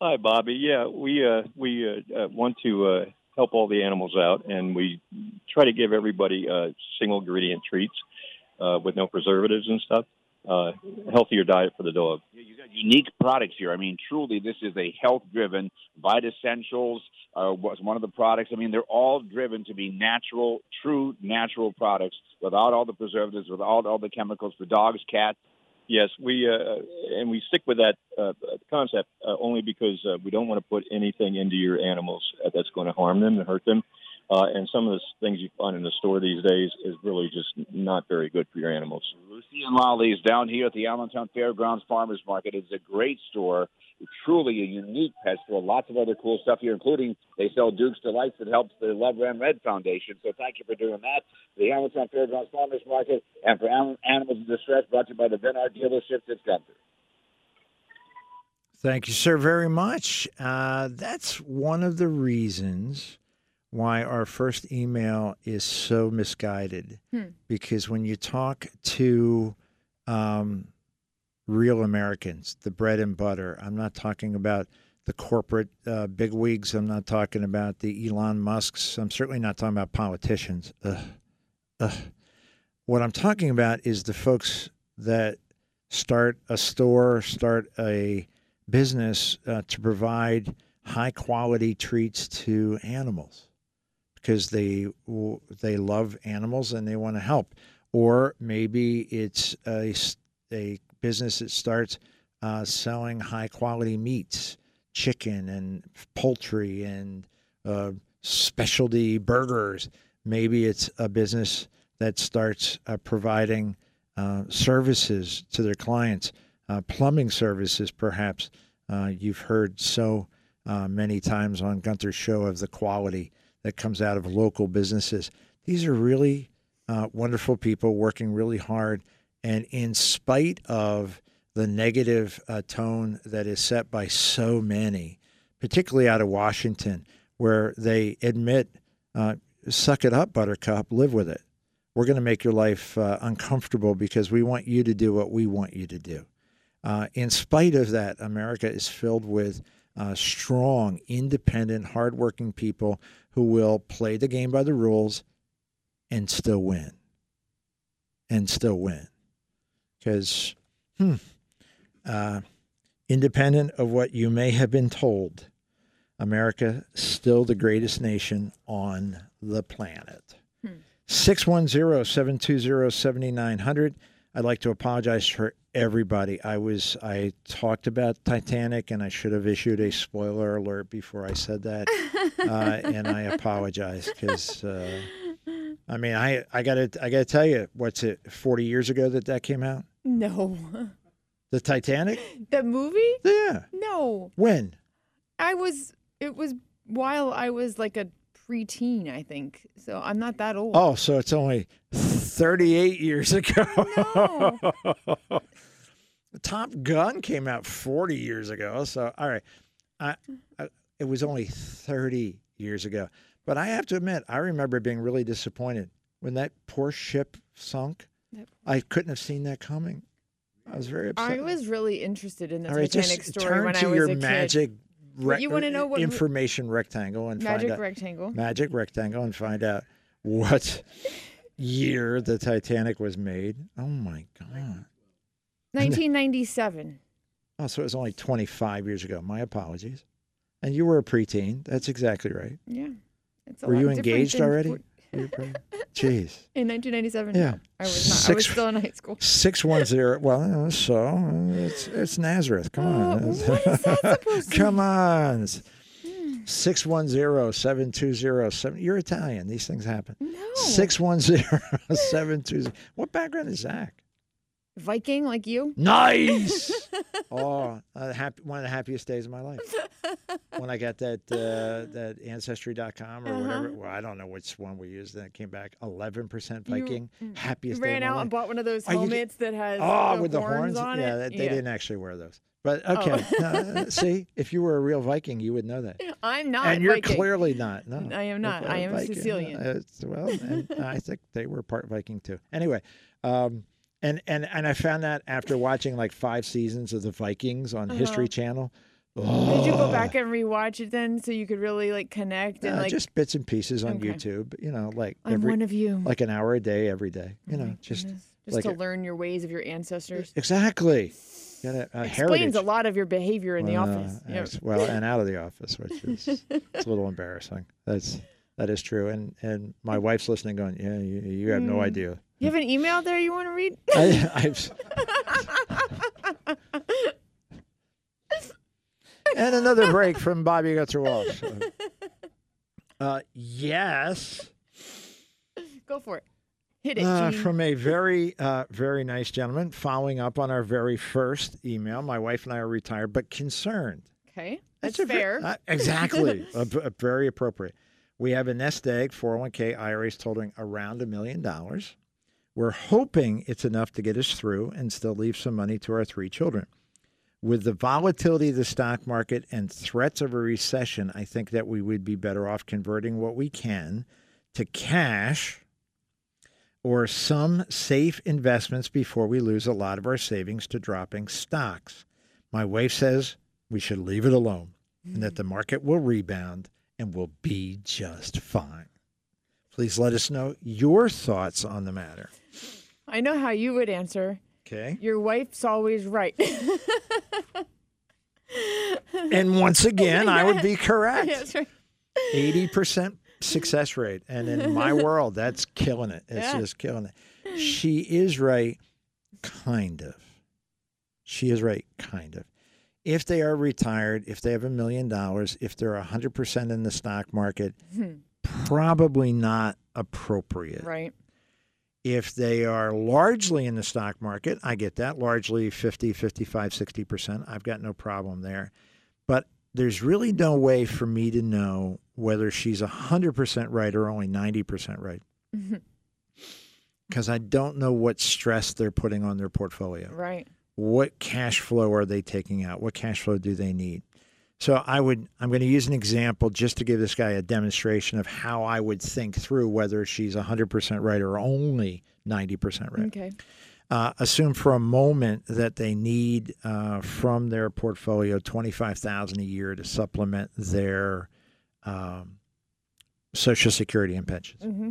man. Hi, Bobby. Yeah, we uh, we uh, uh, want to uh, help all the animals out, and we try to give everybody uh, single ingredient treats uh, with no preservatives and stuff. Uh, healthier diet for the dog. Yeah, you got unique products here. I mean, truly, this is a health-driven Vita Essentials uh, was one of the products. I mean, they're all driven to be natural, true natural products without all the preservatives, without all the chemicals for dogs, cats. Yes, we uh, and we stick with that uh, concept uh, only because uh, we don't want to put anything into your animals uh, that's going to harm them and hurt them. Uh, and some of the things you find in the store these days is really just not very good for your animals. Lucy and Lolly's down here at the Allentown Fairgrounds Farmers Market. It's a great store, truly a unique pet store. Lots of other cool stuff here, including they sell Duke's Delights that helps the Love Ram Red Foundation. So thank you for doing that. The Allentown Fairgrounds Farmers Market and for Animals in Distress brought to you by the Venard Dealerships. It's Gunther. Thank you, sir, very much. Uh, that's one of the reasons why our first email is so misguided. Because when you talk to um, real Americans, the bread and butter, I'm not talking about the corporate uh, bigwigs. I'm not talking about the Elon Musks. I'm certainly not talking about politicians. Ugh. Ugh. What I'm talking about is the folks that start a store, start a business uh, to provide high quality treats to animals because they they love animals and they want to help or maybe it's a, a business that starts uh, selling high quality meats chicken and poultry and uh, specialty burgers maybe it's a business that starts uh, providing uh, services to their clients uh, plumbing services, perhaps. Uh, you've heard so many times on Gunther's show of the quality that comes out of local businesses. These are really uh, wonderful people working really hard. And in spite of the negative uh, tone that is set by so many, particularly out of Washington, where they admit, uh, suck it up, Buttercup, live with it. We're going to make your life uh, uncomfortable because we want you to do what we want you to do. Uh, in spite of that, America is filled with uh, strong, independent, hardworking people who will play the game by the rules and still win. And still win. Because, hmm, uh, independent of what you may have been told, America still the greatest nation on the planet. 610 720 7900. I'd like to apologize for everybody. I was I talked about Titanic and I should have issued a spoiler alert before I said that, uh, and I apologize because uh, I mean I I gotta I gotta tell you what's it forty years ago that that came out No. the Titanic The movie? yeah No. when I was it was while I was like a preteen, I think. So I'm not that old. oh so it's only thirty eight years ago. No. Top Gun came out 40 years ago. So, all right. I, I, it was only 30 years ago. But I have to admit, I remember being really disappointed when that poor ship sunk. That- I couldn't have seen that coming. I was very upset. I was really interested in the all right, Titanic just story turn when to I was your a kid. magic you wanna know what- information rectangle and Magic find out rectangle. magic rectangle and find out what year the Titanic was made. Oh my god. 1997. Oh, so it was only 25 years ago. My apologies. And you were a preteen. That's exactly right. Yeah. Were you engaged already? what- You were pre- Jeez. In 1997? Yeah. No, I was not. I was Six- still in high school. 610. Well, so it's it's Nazareth. Come Uh, on. what is that supposed to Come on. 610 720 You're Italian. These things happen. No. 610 720 What background is Zach? Viking like you? Nice. oh, uh, happy, one of the happiest days of my life. when I got that uh, that ancestry.com or whatever. Uh-huh. Well, I don't know which one we used. Then it came back 11% Viking. You happiest day ran of my out life. and bought one of those Are you- helmets that has Oh, the with the horns, horns. on yeah, it. they yeah. didn't actually wear those. But okay, no, see, if you were a real Viking, you would know that. I'm not. and you're Viking. clearly not. No, I am not. I am Viking. Sicilian. Uh, well, and I think they were part Viking too. Anyway, um, and and and I found that after watching like five seasons of the Vikings on History Channel. Uh-huh. Did you go Oh, back and rewatch it then, so you could really like connect and uh, like? just bits and pieces on Okay. YouTube. You know, like I'm every one of you. like an hour a day every day. You Oh know, just just like to a- learn your ways of your ancestors. exactly. Got a, a Explains heritage. a lot of your behavior in the Well, office. Yep. yes, Well, and out of the office, which is it's a little embarrassing. That's that is true. And and my wife's listening, going, "Yeah, you, you have Mm. no idea." You have an email there you want to read? I, I've and another break from Bobby Gunther Walsh. Uh, yes, Go for it. Hit it, uh, from a very, uh, very nice gentleman. Following up on our very first email, my wife and I are retired but concerned. okay, that's ve- fair. uh, exactly. a, a very appropriate. We have a nest egg 401k IRAs totaling around a million dollars. We're hoping it's enough to get us through and still leave some money to our three children. With the volatility of the stock market and threats of a recession, I think that we would be better off converting what we can to cash or some safe investments before we lose a lot of our savings to dropping stocks. My wife says we should leave it alone and that the mm. market will rebound and will be just fine. Please let us know your thoughts on the matter. I know how you would answer. Okay. Your wife's always right. And once again, I would be correct. That's right. 80% success rate. And in my world, that's killing it. It's Yeah. just killing it. She is right, kind of. She is right, kind of. If they are retired, if they have a million dollars, if they're 100% in the stock market, hmm. probably not appropriate. Right. If they are largely in the stock market, I get that, largely 50, 55, 60%. I've got no problem there. But there's really no way for me to know whether she's 100% right or only 90% right. Because I don't know what stress they're putting on their portfolio. Right. What cash flow are they taking out? What cash flow do they need? So I would I'm going to use an example just to give this guy a demonstration of how I would think through whether she's 100% right or only 90% right. Okay. Uh, assume for a moment that they need uh, from their portfolio 25000 a year to supplement their um, social security and pensions hmm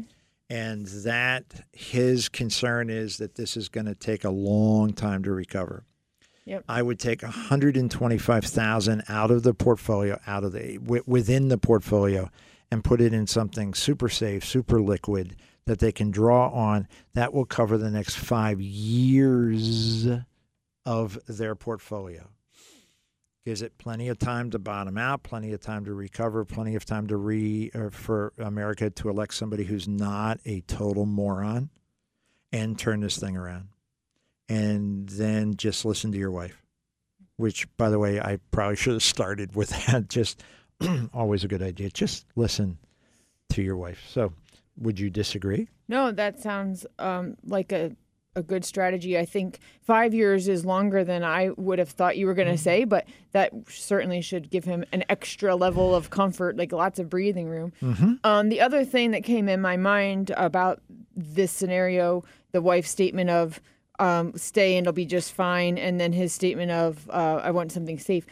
and that his concern is that this is going to take a long time to recover. Yep. I would take 125,000 out of the portfolio, out of the wi- within the portfolio, and put it in something super safe, super liquid that they can draw on. That will cover the next five years of their portfolio. Gives it plenty of time to bottom out, plenty of time to recover, plenty of time to re uh, for America to elect somebody who's not a total moron, and turn this thing around. And then just listen to your wife, which, by the way, I probably should have started with that. Just always a good idea. Just listen to your wife. So, would you disagree? No, that sounds um, like a, a good strategy. I think five years is longer than I would have thought you were going to say, but that certainly should give him an extra level of comfort, like lots of breathing room. Um, the other thing that came in my mind about this scenario, the wife's statement of um, stay and it'll be just fine, and then his statement of uh, I want something safe.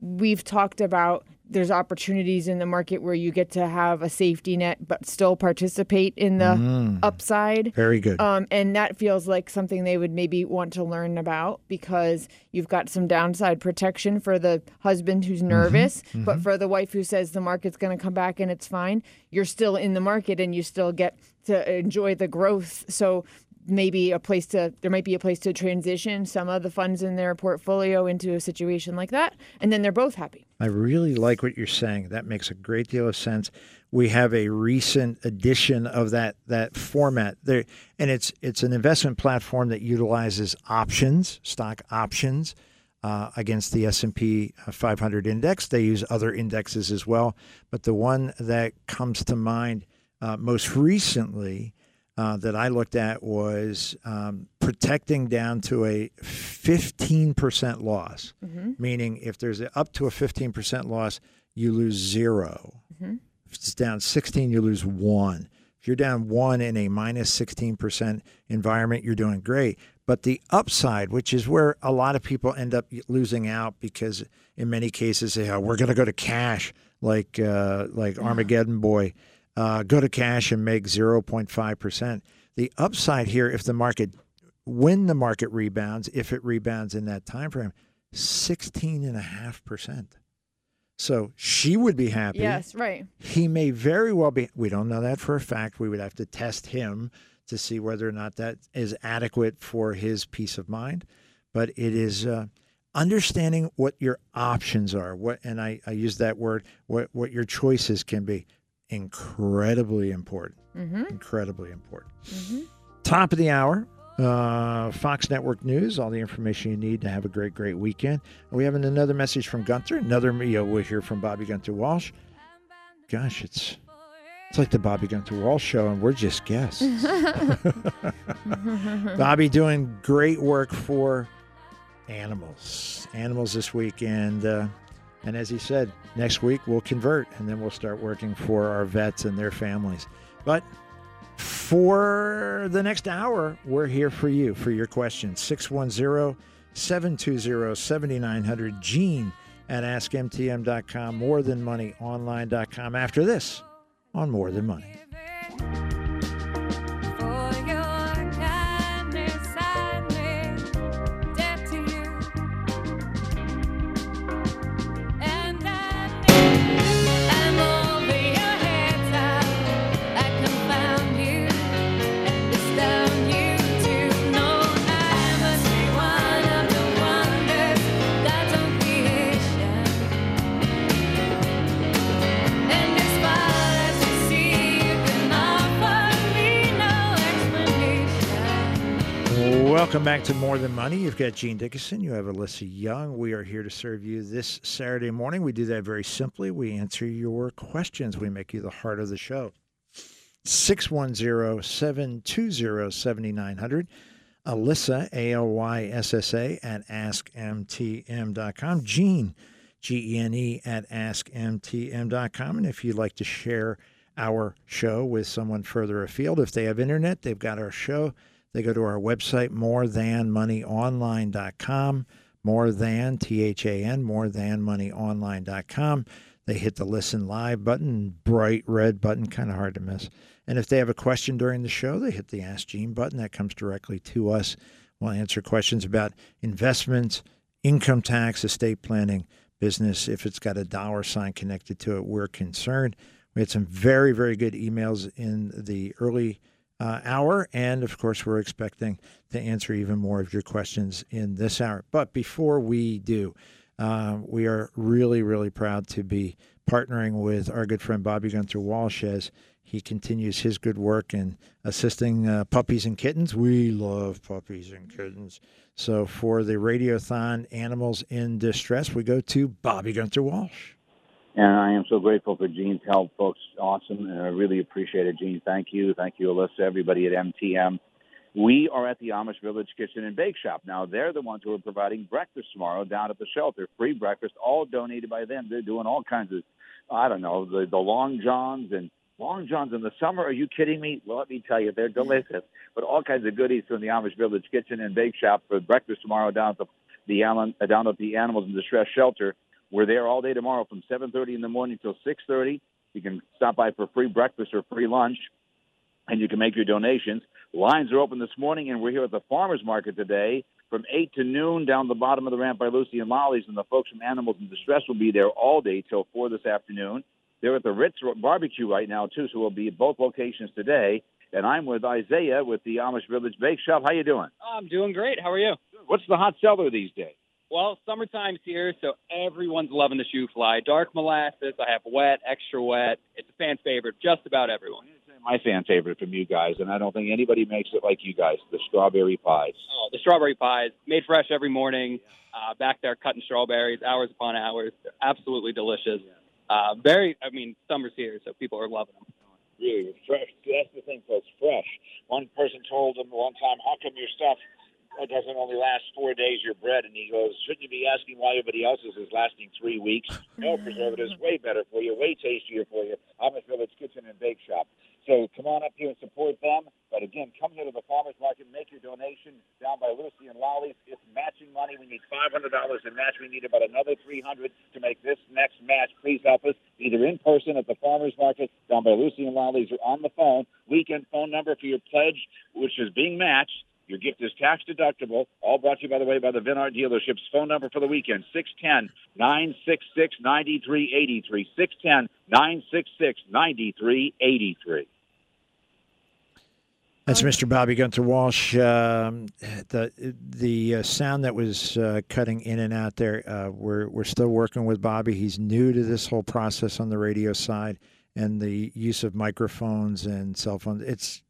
We've talked about there's opportunities in the market where you get to have a safety net but still participate in the mm. upside. Very good. Um, and that feels like something they would maybe want to learn about because you've got some downside protection for the husband who's mm-hmm. nervous, but mm-hmm. for the wife who says the market's going to come back and it's fine, you're still in the market and you still get to enjoy the growth. So maybe a place to there might be a place to transition some of the funds in their portfolio into a situation like that, and then they're both happy. I really like what you're saying. That makes a great deal of sense. We have a recent edition of that that format there, and it's it's an investment platform that utilizes options, stock options, uh, against the S and P 500 index. They use other indexes as well, but the one that comes to mind uh, most recently. Uh, that I looked at was um, protecting down to a 15% loss, meaning if there's a, up to a 15% loss, you lose 0 Mm-hmm. If it's down 16, you lose one. If you're down one in a minus 16% environment, you're doing great. But the upside, which is where a lot of people end up losing out because in many cases they say, oh, we're going to go to cash, like, uh, like Armageddon Boy, uh, go to cash and make 0.5%. The upside here, if the market, when the market rebounds, if it rebounds in that time frame, 16.5%. So she would be happy Yes, right. he may very well be we don't know that for a fact we would have to test him to see whether or not that is adequate for his peace of mind but it is uh, understanding what your options are what and I, I use that word what what your choices can be incredibly important Mm-hmm. incredibly important top of the hour uh, Fox Network News, all the information you need to have a great, great weekend. We have another message from Gunther. Another, you know, we'll hear from Bobby Gunther Walsh. Gosh, it's it's like the Bobby Gunther Walsh show, and we're just guests. Bobby doing great work for animals, animals this weekend. uh, and as he said, next week we'll convert, and then we'll start working for our vets and their families. But for the next hour, we're here for you, for your questions. 610 720 7900. Gene at AskMTM.com, Online.com. After this, on More Than Money. Welcome back to More Than Money. You've got Gene Dickinson. You have Alyssa Young. We are here to serve you this Saturday morning. We do that very simply. We answer your questions. We make you the heart of the show. 610 720 7900. Alyssa, A L Y S S A, at AskMTM.com. Gene, G E N E, at AskMTM.com. And if you'd like to share our show with someone further afield, if they have internet, they've got our show. They go to our website, morethanmoneyonline.com, more than, T H A N, more than moneyonline.com. They hit the listen live button, bright red button, kind of hard to miss. And if they have a question during the show, they hit the Ask Gene button. That comes directly to us. We'll answer questions about investments, income tax, estate planning, business. If it's got a dollar sign connected to it, we're concerned. We had some very, very good emails in the early uh, hour. And of course, we're expecting to answer even more of your questions in this hour. But before we do, uh, we are really, really proud to be partnering with our good friend Bobby Gunther Walsh as he continues his good work in assisting uh, puppies and kittens. We love puppies and kittens. So for the Radiothon Animals in Distress, we go to Bobby Gunther Walsh. And I am so grateful for Gene's help, folks. Awesome. And I really appreciate it, Gene. Thank you. Thank you, Alyssa, everybody at MTM. We are at the Amish Village Kitchen and Bake Shop. Now, they're the ones who are providing breakfast tomorrow down at the shelter. Free breakfast, all donated by them. They're doing all kinds of, I don't know, the, the Long Johns and Long Johns in the summer. Are you kidding me? Well, let me tell you, they're delicious. But all kinds of goodies from the Amish Village Kitchen and Bake Shop for breakfast tomorrow down at the, the down at the Animals in Distress Shelter. We're there all day tomorrow from 7:30 in the morning till 6:30. You can stop by for free breakfast or free lunch, and you can make your donations. Lines are open this morning, and we're here at the farmers market today from 8 to noon down the bottom of the ramp by Lucy and Lolly's, and the folks from Animals in Distress will be there all day till 4 this afternoon. They're at the Ritz Barbecue right now too, so we'll be at both locations today. And I'm with Isaiah with the Amish Village Bake Shop. How you doing? I'm doing great. How are you? What's the hot seller these days? Well, summertime's here, so everyone's loving the shoofly. Dark molasses. I have wet, extra wet. It's a fan favorite, just about everyone. My fan favorite from you guys, and I don't think anybody makes it like you guys. The strawberry pies. Oh, the strawberry pies, made fresh every morning. Uh, back there cutting strawberries, hours upon hours. They're absolutely delicious. Uh, very, I mean, summer's here, so people are loving them. Really fresh. That's the thing, folks. Fresh. One person told them one time, "How come your stuff it doesn't only last four days, your bread. And he goes, shouldn't you be asking why everybody else's is lasting three weeks? No mm-hmm. preservatives, way better for you, way tastier for you. Thomas Village Kitchen and Bake Shop. So come on up here and support them. But again, come here to the farmers market, make your donation down by Lucy and Lolly's. It's matching money. We need five hundred dollars in match. We need about another three hundred to make this next match. Please help us either in person at the farmers market down by Lucy and Lolly's or on the phone. Weekend phone number for your pledge, which is being matched. Your gift is tax deductible. All brought to you, by the way, by the Vinard dealerships. Phone number for the weekend, 610 966 9383. 610 966 9383. That's Mr. Bobby Gunther Walsh. Um, the the uh, sound that was uh, cutting in and out there, uh, we're we're still working with Bobby. He's new to this whole process on the radio side and the use of microphones and cell phones. It's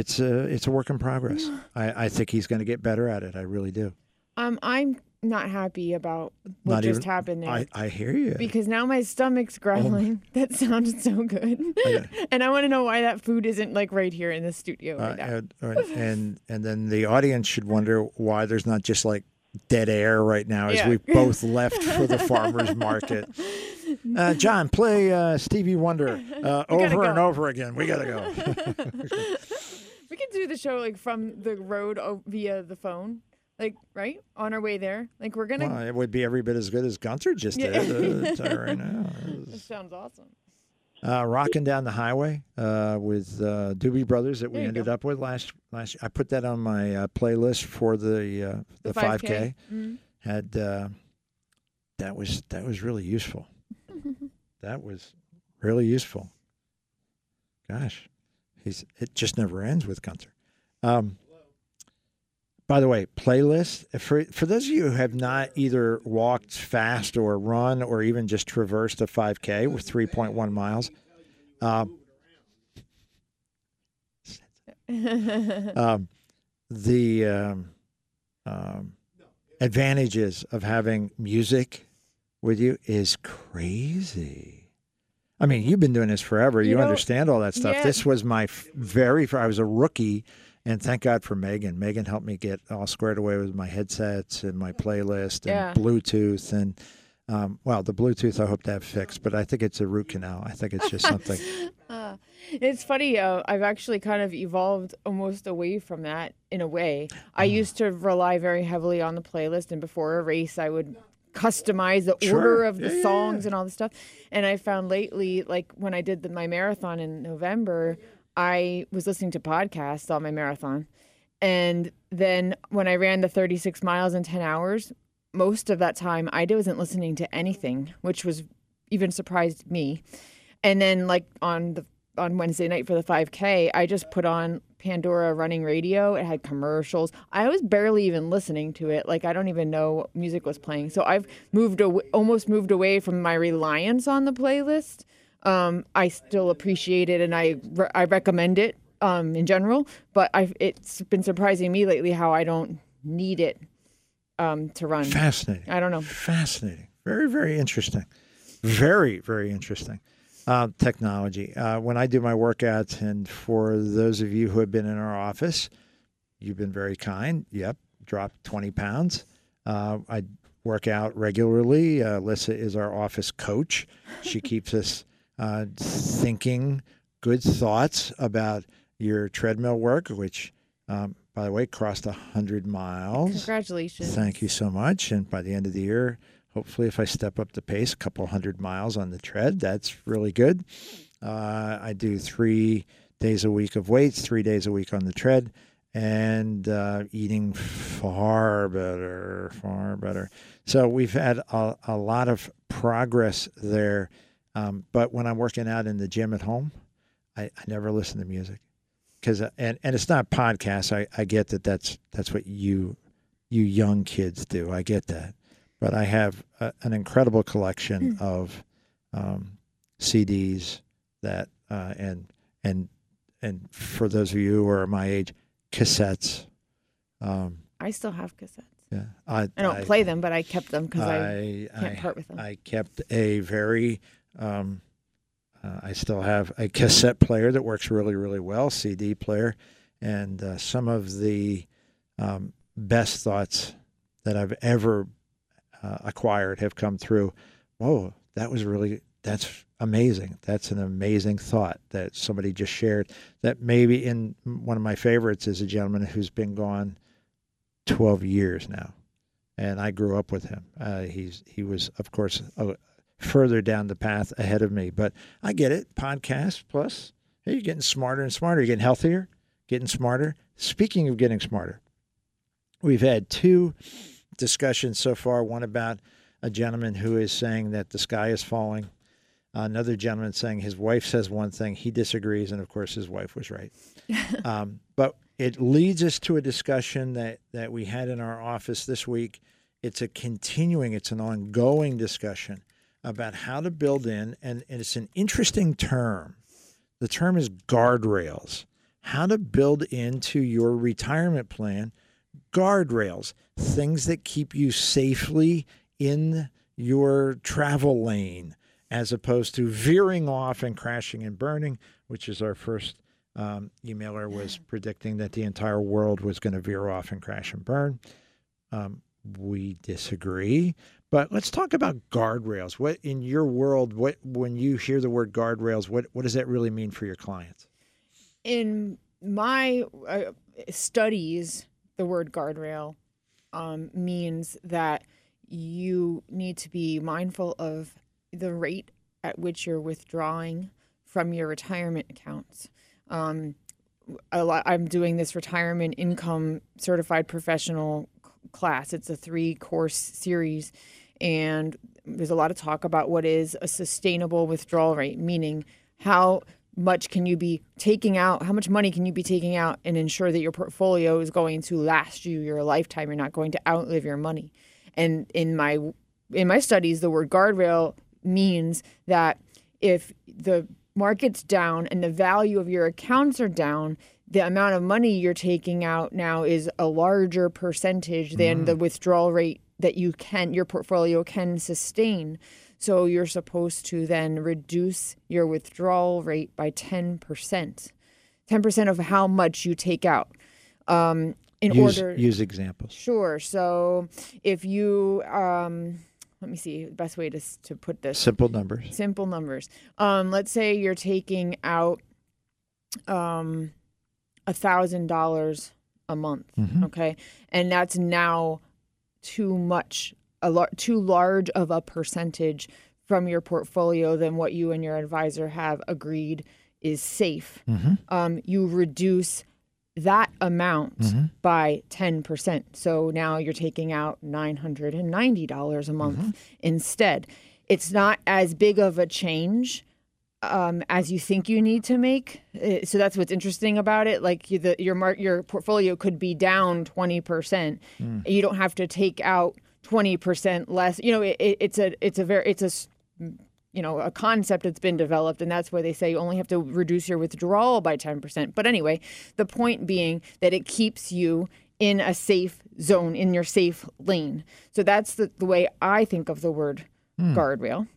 it's a it's a work in progress. I, I think he's going to get better at it. I really do. Um, I'm not happy about what Not just even- happened there. I, I hear you. because now my stomach's growling. that sounded so good, and I want to know why that food isn't like right here in the studio Uh, right now. and, and and then the audience should wonder why there's not just like dead air right now as Yeah. we both left for the farmers market. Uh, John, play uh, Stevie Wonder uh, over and over again. We gotta go. We could do the show like from the road o- via the phone, like right on our way there. Like we're gonna. well, it would be every bit as good as Gunther just did. Uh, right now. This sounds awesome. Uh, rocking down the highway uh, with uh, Doobie Brothers that we ended go. up with last last. I put that on my uh, playlist for the uh, the five k. Mhm. had uh, that was that was really useful. that was really useful. Gosh, he's it just never ends with Gunther. Um, by the way, playlist for for those of you who have not either walked fast or run or even just traversed a 5K with 3.1 miles. Um, um, the um, um, advantages of having music with you is crazy. I mean, you've been doing this forever. You, You know, understand all that stuff. yeah. This was my very. I was a rookie, and thank God for Megan. Megan helped me get all squared away with my headsets and my playlist and Yeah. Bluetooth and. Um, well, the Bluetooth I hope to have fixed, but I think it's a root canal. I think it's just something. Uh, it's funny. Uh, I've actually kind of evolved almost away from that in a way. I Uh-huh. used to rely very heavily on the playlist, and before a race, I would customize the Sure. order of the Yeah, songs yeah. and all the stuff. And I found lately, like when I did the, my marathon in November, I was listening to podcasts on my marathon. And then when I ran the 36 miles in 10 hours, most of that time I wasn't listening to anything, which was even surprised me. And then like on the on Wednesday night for the 5K, I just put on Pandora running radio. It had commercials. I was barely even listening to it. Like I don't even know what music was playing. So I've moved away, almost moved away from my reliance on the playlist. Um, I still appreciate it and I re- I recommend it um, in general. But I've it's been surprising me lately how I don't need it um, to run. Fascinating. I don't know. Fascinating. Very, very interesting. Very, very interesting. Uh, technology. Uh, when I do my workouts, and for those of you who have been in our office, you've been very kind. Yep, dropped 20 pounds. Uh, I work out regularly. Uh, Lissa is our office coach. She keeps us uh, thinking good thoughts about your treadmill work, which, um, by the way, crossed 100 miles. Congratulations. Thank you so much. And by the end of the year, hopefully, if I step up the pace, a couple hundred miles on the tread, that's really good. Uh, I do three days a week of weights, three days a week on the tread, and uh, eating far better, far better. So we've had a, a lot of progress there. Um, but when I'm working out in the gym at home, I, I never listen to music because and and it's not podcasts. I, I get that that's that's what you you young kids do. I get that, but I have a, an incredible collection of um, CDs that uh, and and and for those of you who are my age, cassettes. Um, I still have cassettes. yeah, I, I don't play them, but I kept them because I, I, can't I, part with them. I kept a very, um, uh, I still have a cassette player that works really, really well, CD player, and uh, some of the um, best thoughts that I've ever uh, acquired have come through. Whoa, that was really that's amazing. That's an amazing thought that somebody just shared. That maybe in one of my favorites is a gentleman who's been gone 12 years now, and I grew up with him. Uh, he's he was of course uh, further down the path ahead of me, but I get it. Podcast plus, hey, you're getting smarter and smarter. You're getting healthier, getting smarter. Speaking of getting smarter, we've had two discussions so far. One about a gentleman who is saying that the sky is falling. Another gentleman saying his wife says one thing, he disagrees, and of course his wife was right. um, but it leads us to a discussion that that we had in our office this week. It's a continuing, it's an ongoing discussion about how to build in, and, and it's an interesting term. The term is guardrails. How to build into your retirement plan guardrails, things that keep you safely in your travel lane, as opposed to veering off and crashing and burning, which is our first um, emailer was predicting that the entire world was going to veer off and crash and burn. Um, we disagree, but let's talk about guardrails. What in your world? What when you hear the word guardrails? What what does that really mean for your clients? in my uh, studies, the word guardrail um, means that you need to be mindful of the rate at which you're withdrawing from your retirement accounts. Um, a lot, I'm doing this retirement income certified professional class. It's a three course series, and there's a lot of talk about what is a sustainable withdrawal rate, meaning how much can you be taking out how much money can you be taking out and ensure that your portfolio is going to last you your lifetime? You're not going to outlive your money. And in my in my studies the word guardrail means that if the market's down and the value of your accounts are down the amount of money you're taking out now is a larger percentage than mm. the withdrawal rate that you can your portfolio can sustain so you're supposed to then reduce your withdrawal rate by 10%. 10% of how much you take out. Um, in use, order use examples. Sure. So if you um let me see the best way to to put this Simple numbers. simple numbers. Um, let's say you're taking out um a thousand dollars a month, Mhm. okay, and that's now too much, a lar- too large of a percentage from your portfolio than what you and your advisor have agreed is safe. Mhm. Um, you reduce that amount Mhm. by 10%. So now you're taking out $990 a month Mm-hmm. instead. It's not as big of a change um, as you think you need to make. Uh, So that's what's interesting about it. Like you, the, your mark, your portfolio could be down 20%. Mm. You don't have to take out 20% less. You know, it, it, it's a it's a very it's a you know a concept that's been developed and that's why they say you only have to reduce your withdrawal by 10% but anyway the point being that it keeps you in a safe zone in your safe lane. So that's the, the way i think of the word hmm. guardrail.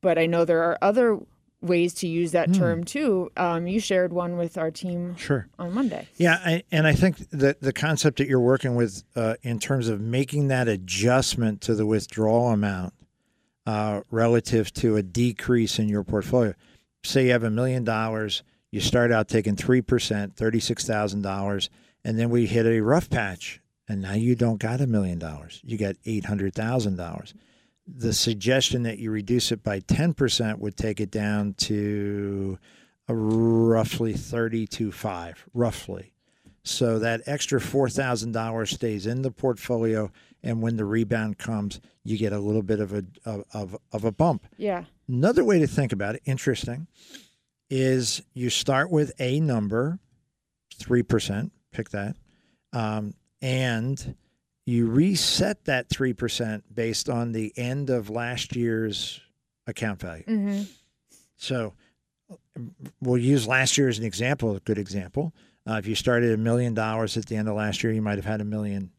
But i know there are other ways to use that term too um, you shared one with our team Sure. on monday Yeah, I, and I think that the concept that you're working with uh, in terms of making that adjustment to the withdrawal amount uh, relative to a decrease in your portfolio. Say you have a million dollars, you start out taking three percent, thirty-six thousand dollars, and then we hit a rough patch, and now you don't got a million dollars. You got eight hundred thousand dollars. The suggestion that you reduce it by ten percent would take it down to a roughly thirty to five, roughly. So that extra four thousand dollars stays in the portfolio, and when the rebound comes, you get a little bit of a of, of, of a bump. yeah Another way to think about it, interesting, is you start with a number, three percent, pick that, um, and you reset that three percent based on the end of last year's account value. hmm So we'll use last year as an example, a good example. Uh, if you started a million dollars at the end of last year, you might have had a million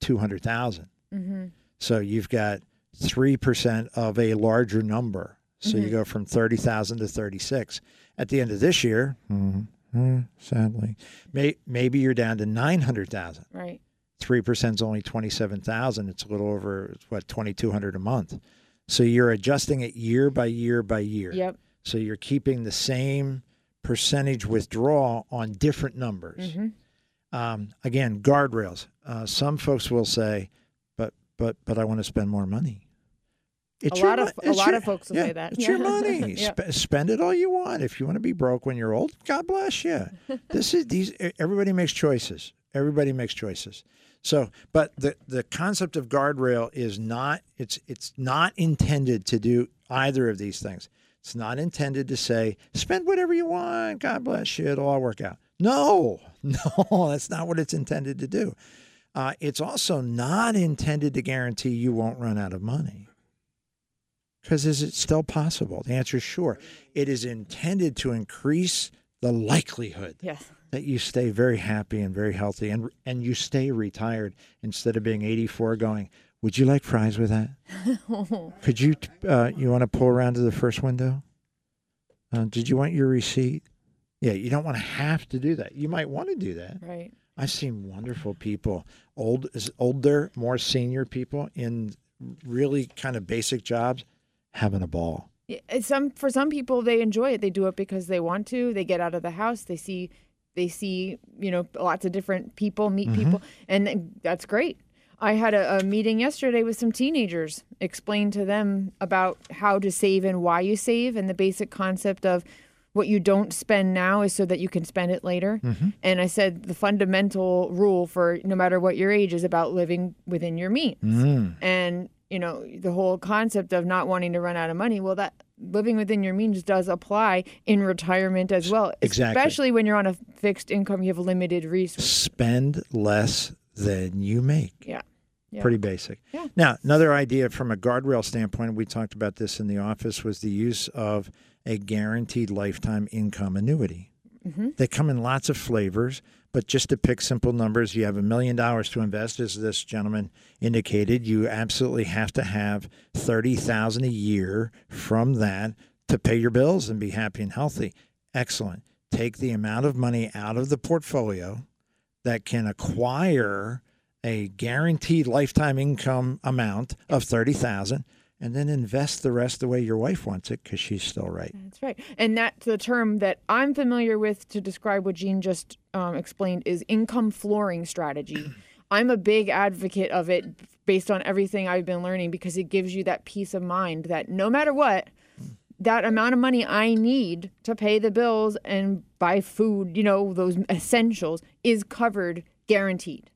two hundred thousand. hmm So you've got three percent of a larger number. So you Mhm. go from thirty thousand to thirty six. At the end of this year, mhm, sadly, may, maybe you're down to nine hundred thousand. right three percent is only twenty seven thousand. It's a little over what twenty two hundred a month. So you're adjusting it year by year by year. Yep. So you're keeping the same percentage withdrawal on different numbers. hmm Um, again, guardrails. Uh, some folks will say, "But but but I want to spend more money." It's A your lot of- a lot your- of folks will yeah, say that. It's your money. Yeah. Sp- spend it all you want. If you want to be broke when you're old, God bless you. this is these. Everybody makes choices. Everybody makes choices. So, but the the concept of guardrail is not. It's it's not intended to do either of these things. It's not intended to say spend whatever you want. God bless you. It'll all work out. No, no, that's not what it's intended to do. Uh, it's also not intended to guarantee you won't run out of money. Because is it still possible? The answer is sure. It is intended to increase the likelihood Yes. that you stay very happy and very healthy and and you stay retired instead of being 84 going, would you like fries with that? Could you uh, you want to pull around to the first window? Uh, did you want your receipt? Yeah, you don't want to have to do that. You might want to do that. right. I've seen wonderful people, old, older, more senior people in really kind of basic jobs, having a ball. Some for some people they enjoy it. They do it because they want to. They get out of the house. They see they see you know lots of different people, meet people, and that's great. I had a, a meeting yesterday with some teenagers. Explain to them about how to save and why you save, and the basic concept of what you don't spend now is so that you can spend it later. And I said the fundamental rule for no matter what your age is about living within your means Mm. and you know the whole concept of not wanting to run out of money well that living within your means does apply in retirement as well Exactly. especially when you're on a fixed income you have limited resources Spend less than you make. yeah Yeah. Pretty basic. Yeah. Now, another idea from a guardrail standpoint, we talked about this in the office, was the use of a guaranteed lifetime income annuity. Mm-hmm. They come in lots of flavors, but just to pick simple numbers, you have a million dollars to invest, as this gentleman indicated. You absolutely have to have thirty thousand a year from that to pay your bills and be happy and healthy. Excellent. Take the amount of money out of the portfolio that can acquire a guaranteed lifetime income amount of thirty thousand, and then invest the rest the way your wife wants it because she's still right. That's right. And that's the term that I'm familiar with to describe what Gene just um, explained is income flooring strategy. I'm a big advocate of it based on everything I've been learning because it gives you that peace of mind that no matter what, that amount of money I need to pay the bills and buy food, you know, those essentials is covered guaranteed.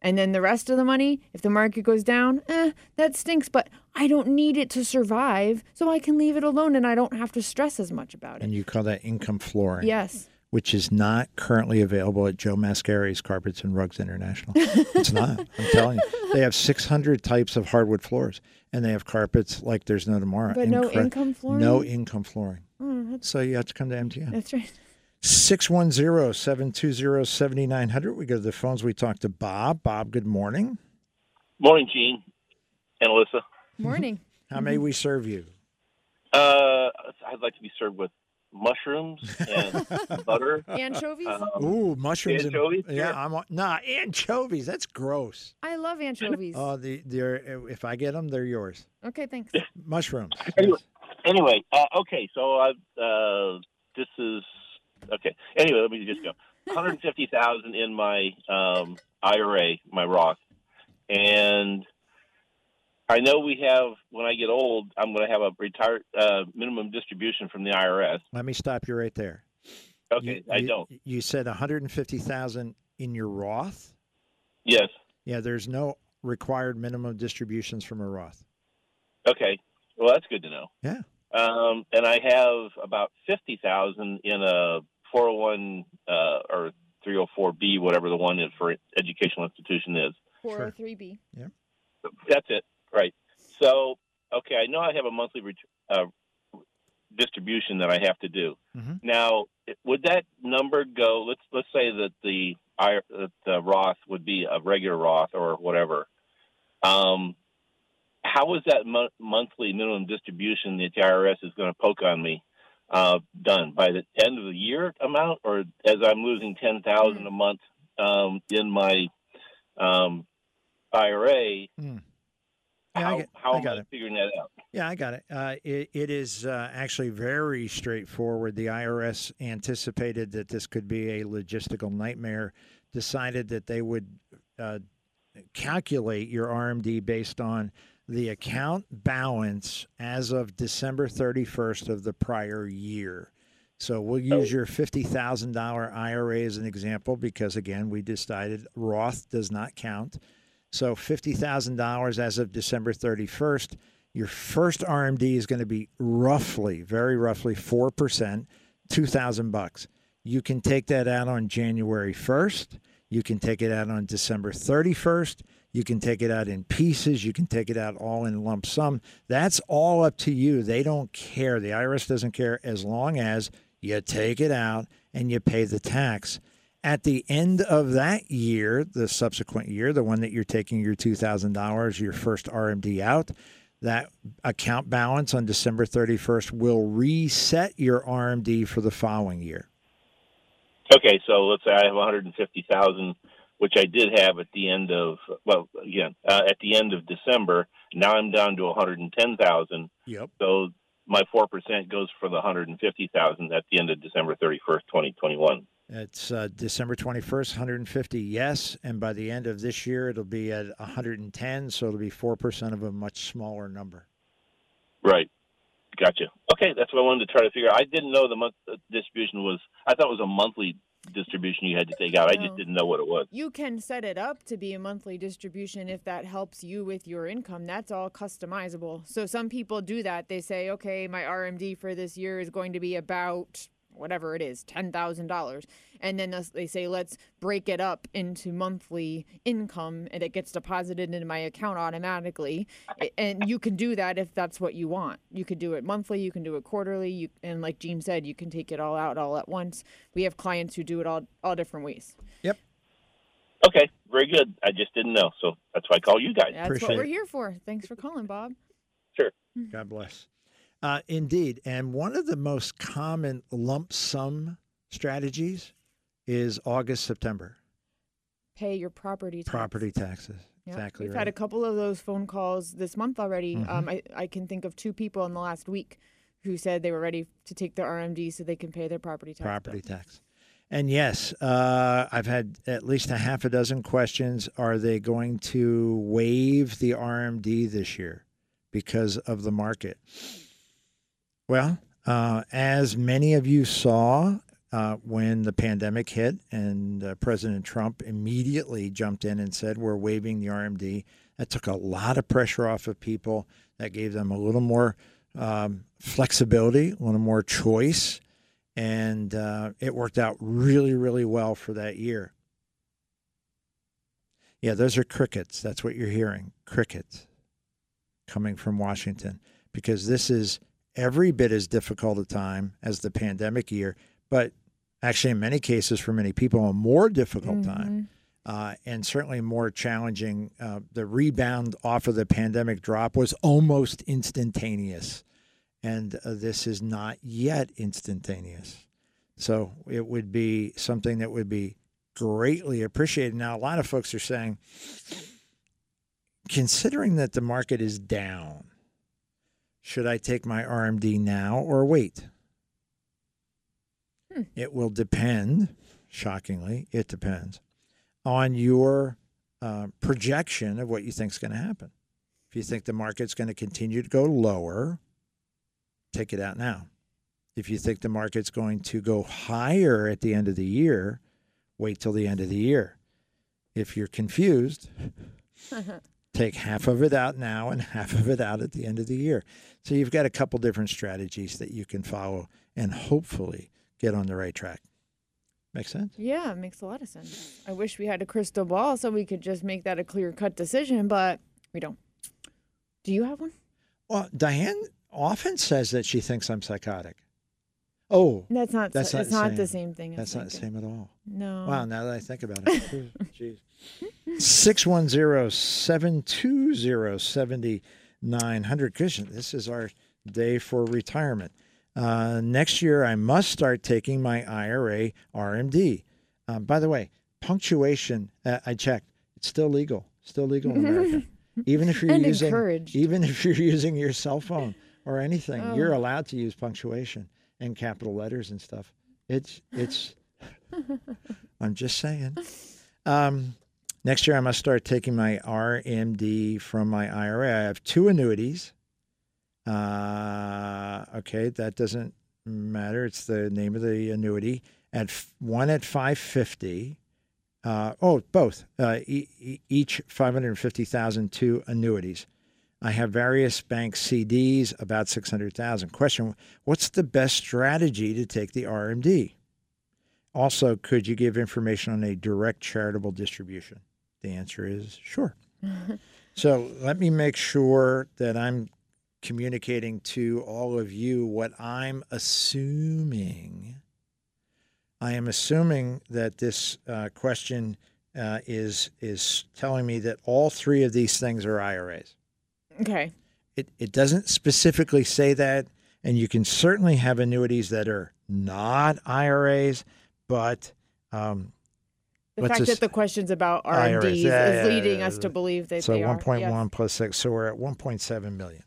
And then the rest of the money, if the market goes down, eh, that stinks, but I don't need it to survive, so I can leave it alone and I don't have to stress as much about it. And you call that income flooring. Yes. Which is not currently available at Joe Mascari's Carpets and Rugs International. It's not. I'm telling you. They have 600 types of hardwood floors, and they have carpets like there's no tomorrow. But no income flooring? No income flooring. That's, So you have to come to MTM. that's right. 610 720 7900. We go to the phones. We talk to Bob. Bob, good morning. Morning, Gene and Alyssa. Morning. How may we serve you? Uh, I'd like to be served with mushrooms and butter. Anchovies? Um, Ooh, mushrooms. and- Anchovies? yeah, I'm on, nah, anchovies. That's gross. I love anchovies. Oh, the they're if I get them, they're yours. okay, thanks. Mushrooms. Anyway. Anyway, uh, okay, so uh, uh, this is okay. Anyway, let me just go. One hundred fifty thousand in my um, IRA, my Roth, and I know we have. When I get old, I'm going to have a retired uh, minimum distribution from the IRS. Let me stop you right there. Okay, You- I you- don't. You said 150,000 in your Roth? Yes. Yeah, there's no required minimum distributions from a Roth. Okay. Well, that's good to know. Yeah. Um, and I have about fifty thousand in a four hundred one uh, or three hundred four B, whatever the one is for educational institution is. 403B. Yeah. That's it, right? So, okay, I know I have a monthly ret- uh, distribution that I have to do. Mhm. Now, would that number go? Let's let's say that the that the Roth would be a regular Roth or whatever. Um, how is that mo- monthly minimum distribution that the IRS is going to poke on me uh, done by the end of the year amount, or as I'm losing ten thousand a month um, in my um, IRA, Hmm. Yeah, I get- how I am got I it. figuring that out? Yeah, I got it. Uh, it, it is uh, actually very straightforward. The IRS anticipated that this could be a logistical nightmare, decided that they would uh, calculate your RMD based on the account balance as of December 31st of the prior year. So we'll use your $50,000 IRA as an example because, again, we decided Roth does not count. So $50,000 as of December 31st. Your first RMD is going to be roughly, very roughly 4%, 2000 bucks. You can take that out on January 1st. You can take it out on December 31st. You can take it out in pieces. You can take it out all in lump sum. That's all up to you. They don't care. The IRS doesn't care as long as you take it out and you pay the tax. At the end of that year, the subsequent year, the one that you're taking your $2,000, your first RMD out, that account balance on December 31st will reset your RMD for the following year. Okay, so let's say I have 150,000, which I did have at the end of well, again uh, at the end of December. Now I'm down to 110,000. Yep. So my four percent goes for the 150,000 at the end of December 31st, 2021. It's uh, December 21st, 150, yes. And by the end of this year, it'll be at 110, so it'll be 4% of a much smaller number. Right. Gotcha. Okay, that's what I wanted to try to figure out. I didn't know the month uh, distribution was. I thought it was a monthly distribution you had to take out. I just didn't know what it was. You can set it up to be a monthly distribution if that helps you with your income. That's all customizable. So some people do that. They say, okay, my RMD for this year is going to be about whatever it is, $10,000. And then they say, let's break it up into monthly income and it gets deposited into my account automatically. And you can do that if that's what you want. You could do it monthly, you can do it quarterly. You, and like Gene said, you can take it all out all at once. We have clients who do it all, all different ways. Yep. Okay, very good. I just didn't know, so that's why I call you guys. That's Appreciate what we're it. here for. Thanks for calling, Bob. Sure. God bless. Uh, indeed. And one of the most common lump sum strategies is August, September Pay your property tax. property taxes. Yep. Exactly We've right. had a couple of those phone calls this month already. Mhm. Um, I, I can think of two people in the last week who said they were ready to take their RMD so they can pay their property tax. bill. property tax. And yes, uh, I've had at least a half a dozen questions. Are they going to waive the RMD this year because of the market? Well, uh, as many of you saw uh, when the pandemic hit and uh, President Trump immediately jumped in and said, We're waiving the RMD, that took a lot of pressure off of people. That gave them a little more um, flexibility, a little more choice and uh, it worked out really, really well for that year. Yeah, those are crickets. That's what you're hearing crickets coming from Washington because this is every bit as difficult a time as the pandemic year, but actually, in many cases, for many people, a more difficult time. Uh, and certainly more challenging. Uh, the rebound off of the pandemic drop was almost instantaneous and uh, this is not yet instantaneous. So it would be something that would be greatly appreciated. Now, a lot of folks are saying, considering that the market is down, should I take my RMD now or wait? Hmm. It will depend, shockingly, it depends on your uh, projection of what you think is going to happen. If you think the market's going to continue to go lower, take it out now. If you think the market's going to go higher at the end of the year, wait till the end of the year. If you're confused, take half of it out now and half of it out at the end of the year. So you've got a couple different strategies that you can follow and hopefully get on the right track. Make sense? Yeah, it makes a lot of sense. I wish we had a crystal ball so we could just make that a clear cut decision, but we don't. Do you have one? Well, Diane often says that she thinks I'm psychotic. Oh, That's not. That's That's not it's the not same. the same thing. that's as not the same at all. No. Wow, now that I think about it. Jeez. 610 720 7900. Christian, this is our day for retirement. Uh, next year, I must start taking my IRA RMD. Um, by the way, punctuation, uh, I checked, it's still legal. Still legal in America. even if you're And using encouraged. even if you're using your cell phone or anything, Oh. you're allowed to use punctuation and capital letters and stuff. It's it's I'm just saying. Um, next year, I must start taking my RMD from my IRA. I have two annuities. Uh, okay, that doesn't matter. It's the name of the annuity. At f- one at five fifty. Uh, oh, both. Uh, e- each five hundred fifty thousand. Two annuities. I have various bank CDs, about six hundred thousand. Question: What's the best strategy to take the RMD? Also, could you give information on a direct charitable distribution? The answer is sure. so let me make sure that I'm communicating to all of you what I'm assuming. I am assuming that this uh, question uh, is is telling me that all three of these things are IRAs. Okay. It it doesn't specifically say that, and you can certainly have annuities that are not IRAs, but um, The fact that the questions about yeah, is yeah, leading yeah, us to believe that so they are. 1.1 yes. plus six, so we're at 1.7 million.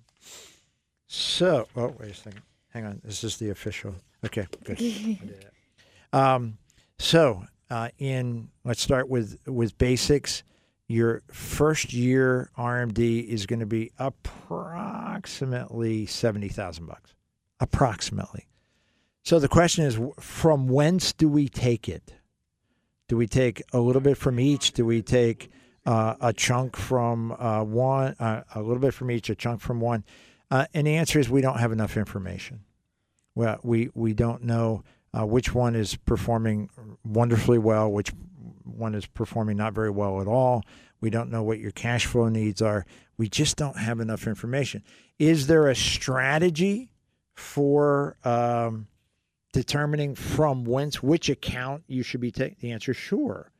So, oh wait a second, hang on, this is the official. Okay, good. I did it. Um, so uh, in let's start with with basics. Your first year RMD is going to be approximately seventy thousand bucks, approximately. So the question is, from whence do we take it? Do we take a little bit from each? Do we take uh, a chunk from uh, one, uh, a little bit from each, a chunk from one? Uh, and the answer is we don't have enough information. Well, we we don't know uh, which one is performing wonderfully well, which one is performing not very well at all. We don't know what your cash flow needs are. We just don't have enough information. Is there a strategy for um, determining from whence which account you should be taking? The answer is sure,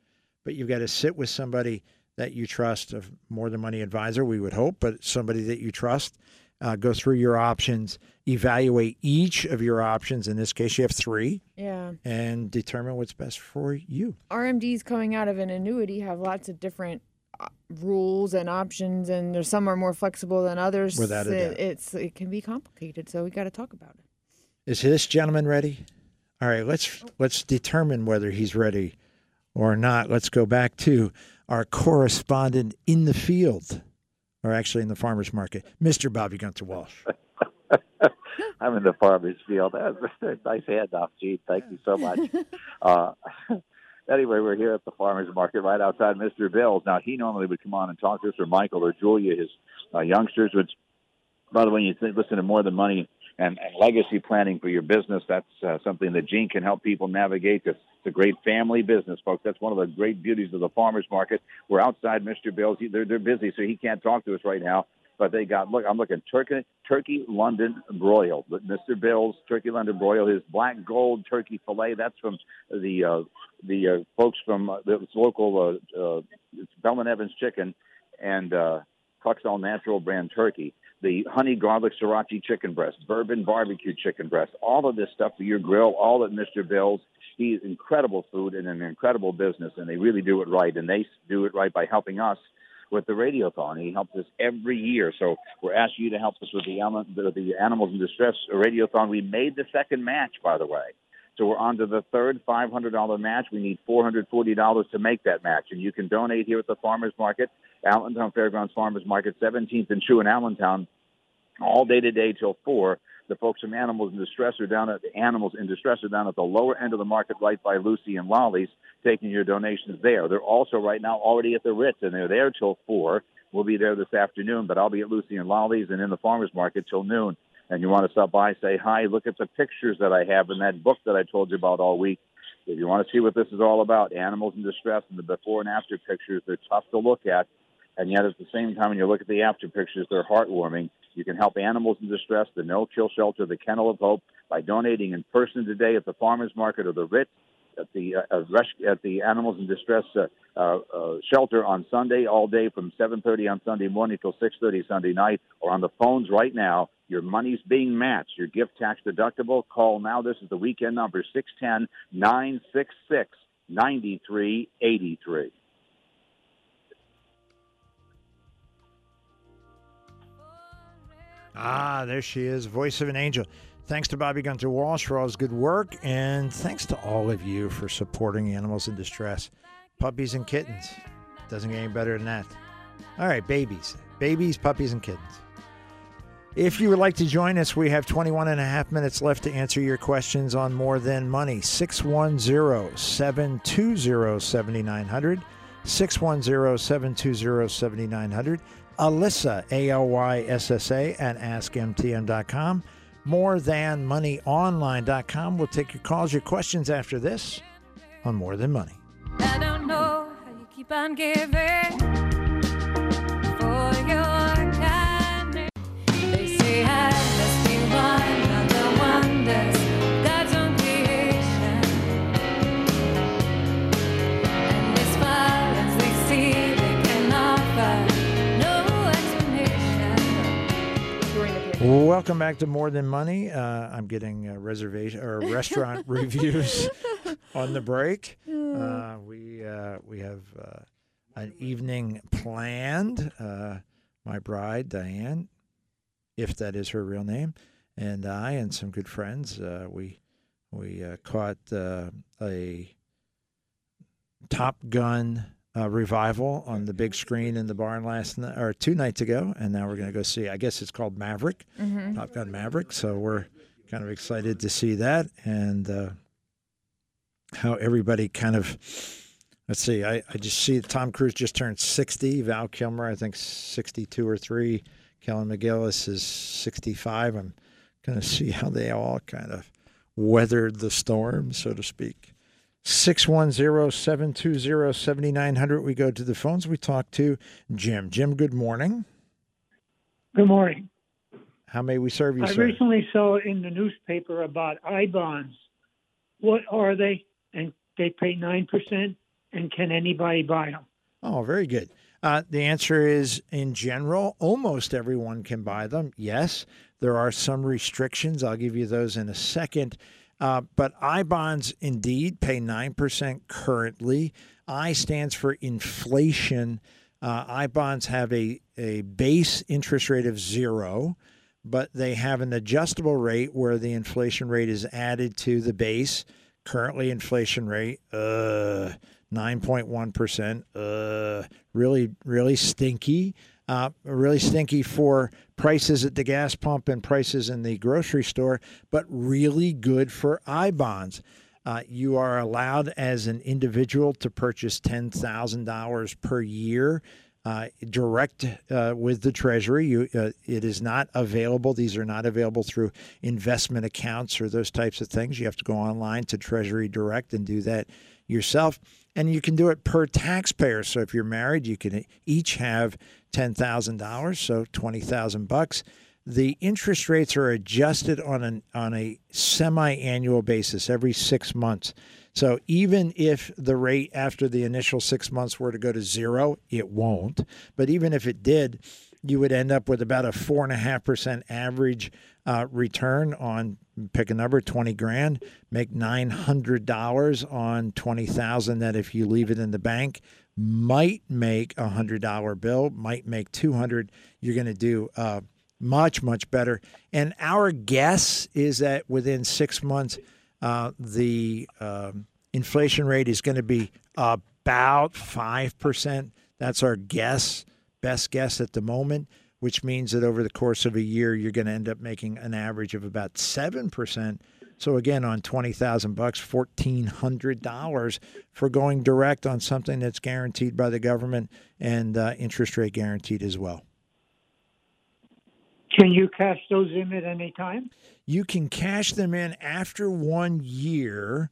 but you've got to sit with somebody that you trust, a more than money advisor, we would hope, but somebody that you trust. Uh, go through your options, evaluate each of your options. In this case, you have three, Yeah. and determine what's best for you. RMDs coming out of an annuity have lots of different uh, rules and options, and there's some are more flexible than others. Without a It- doubt. It's it can be complicated, so we got to talk about it. Is this gentleman ready? All right, let's let's determine whether he's ready or not. Let's go back to our correspondent in the field, or actually in the farmers market, Mr. Bobby Gunther Walsh. I'm in the farmer's field. Nice handoff, Gene. Thank you so much. uh, anyway, we're here at the farmer's market right outside Mr. Bill's. Now, he normally would come on and talk to us, or Michael or Julia, his uh, youngsters. Which, by the way, you think, listen to More Than Money and, and legacy planning for your business. That's uh, something that Gene can help people navigate. It's, it's a great family business, folks. That's one of the great beauties of the farmer's market. We're outside Mr. Bill's. He- They're, they're busy, so he can't talk to us right now. But they got look. I'm looking turkey, turkey London broil. But Mr. Bill's turkey London broil, his black gold turkey fillet. That's from the uh, the uh, folks from uh, the local uh, uh, it's Bell and Evans Chicken and uh, Cluxall Natural Brand Turkey. The honey garlic sriracha chicken breast, bourbon barbecue chicken breast, all of this stuff for your grill, all at Mr. Bill's. He's incredible food and an incredible business, and they really do it right. And they do it right by helping us with the Radiothon. He helps us every year. So we're asking you to help us with the, the, Animals in Distress Radiothon. We made the second match, by the way. So we're on to the third $500 match. We need $440 to make that match. And you can donate here at the Farmers Market, Allentown Fairgrounds Farmers Market, 17th and Chew in Allentown, all day today till 4. The folks from Animals in Distress are down at the Animals in Distress are down at the lower end of the market, right by Lucy and Lolly's, taking your donations there. They're also right now already at the Ritz, and they're there till four. We'll be there this afternoon, but I'll be at Lucy and Lolly's and in the farmers market till noon. And you want to stop by, say hi, look at the pictures that I have in that book that I told you about all week. If you want to see what this is all about, animals in distress and the before and after pictures, they're tough to look at. And yet at the same time, when you look at the after pictures, they're heartwarming. You can help animals in distress, the No Kill Shelter, the Kennel of Hope, by donating in person today at the farmers market or the Ritz, at the uh, uh, at the Animals in Distress uh, uh, uh, shelter on Sunday, all day from 7:30 on Sunday morning till 6:30 Sunday night, or on the phones right now. Your money's being matched. Your gift tax deductible. Call now. This is the weekend number 610 966 9383. Ah, there she is, voice of an angel. Thanks to Bobby Gunther Walsh for all his good work, and thanks to all of you for supporting animals in distress. Puppies and kittens. Doesn't get any better than that. All right, babies. Babies, puppies, and kittens. If you would like to join us, we have 21 and a half minutes left to answer your questions on More Than Money. 610 720 7900. 610 720 7900. Alyssa, A L Y S S A, at AskMTM.com. More Than MoneyOnline.com. We'll take your calls, your questions after this on More Than Money. I don't know how you keep on giving for your Welcome back to More Than Money. Uh, I'm getting uh, reservation or restaurant reviews on the break. Uh, we uh, we have uh, an evening planned. Uh, my bride Diane, if that is her real name, and I and some good friends. Uh, we we uh, caught uh, a Top Gun. Uh, revival on the big screen in the barn last night or two nights ago, and now we're going to go see. I guess it's called Maverick. Top Gun Maverick. So we're kind of excited to see that and uh, how everybody kind of. Let's see. I, I just see Tom Cruise just turned 60. Val Kilmer, I think 62 or 3. Kelly McGillis is 65. I'm going to see how they all kind of weathered the storm, so to speak. 610 720 7900. We go to the phones. We talk to Jim. Jim, good morning. Good morning. How may we serve you, I sir? recently saw in the newspaper about I bonds. What are they? And they pay nine percent. And can anybody buy them? Oh, very good. Uh, the answer is in general, almost everyone can buy them. Yes, there are some restrictions. I'll give you those in a second. Uh, but I bonds indeed pay 9% currently. I stands for inflation. Uh, I bonds have a, a base interest rate of zero, but they have an adjustable rate where the inflation rate is added to the base. Currently, inflation rate, uh, 9.1%. Uh, really, really stinky. Uh, really stinky for prices at the gas pump and prices in the grocery store, but really good for I bonds. Uh, you are allowed as an individual to purchase $10,000 per year uh, direct uh, with the Treasury. You, uh, it is not available. These are not available through investment accounts or those types of things. You have to go online to Treasury Direct and do that yourself. And you can do it per taxpayer. So if you're married, you can each have ten thousand dollars, so twenty thousand bucks. The interest rates are adjusted on an on a semi-annual basis every six months. So even if the rate after the initial six months were to go to zero, it won't. But even if it did, you would end up with about a four and a half percent average uh, return on pick a number, twenty grand, make nine hundred dollars on twenty thousand. That if you leave it in the bank, might make a hundred dollar bill, might make two hundred. You're going to do uh, much much better. And our guess is that within six months, uh, the um, inflation rate is going to be about five percent. That's our guess, best guess at the moment which means that over the course of a year, you're going to end up making an average of about 7%. So again, on 20,000 bucks, $1,400 for going direct on something that's guaranteed by the government and uh, interest rate guaranteed as well. Can you cash those in at any time? You can cash them in after one year,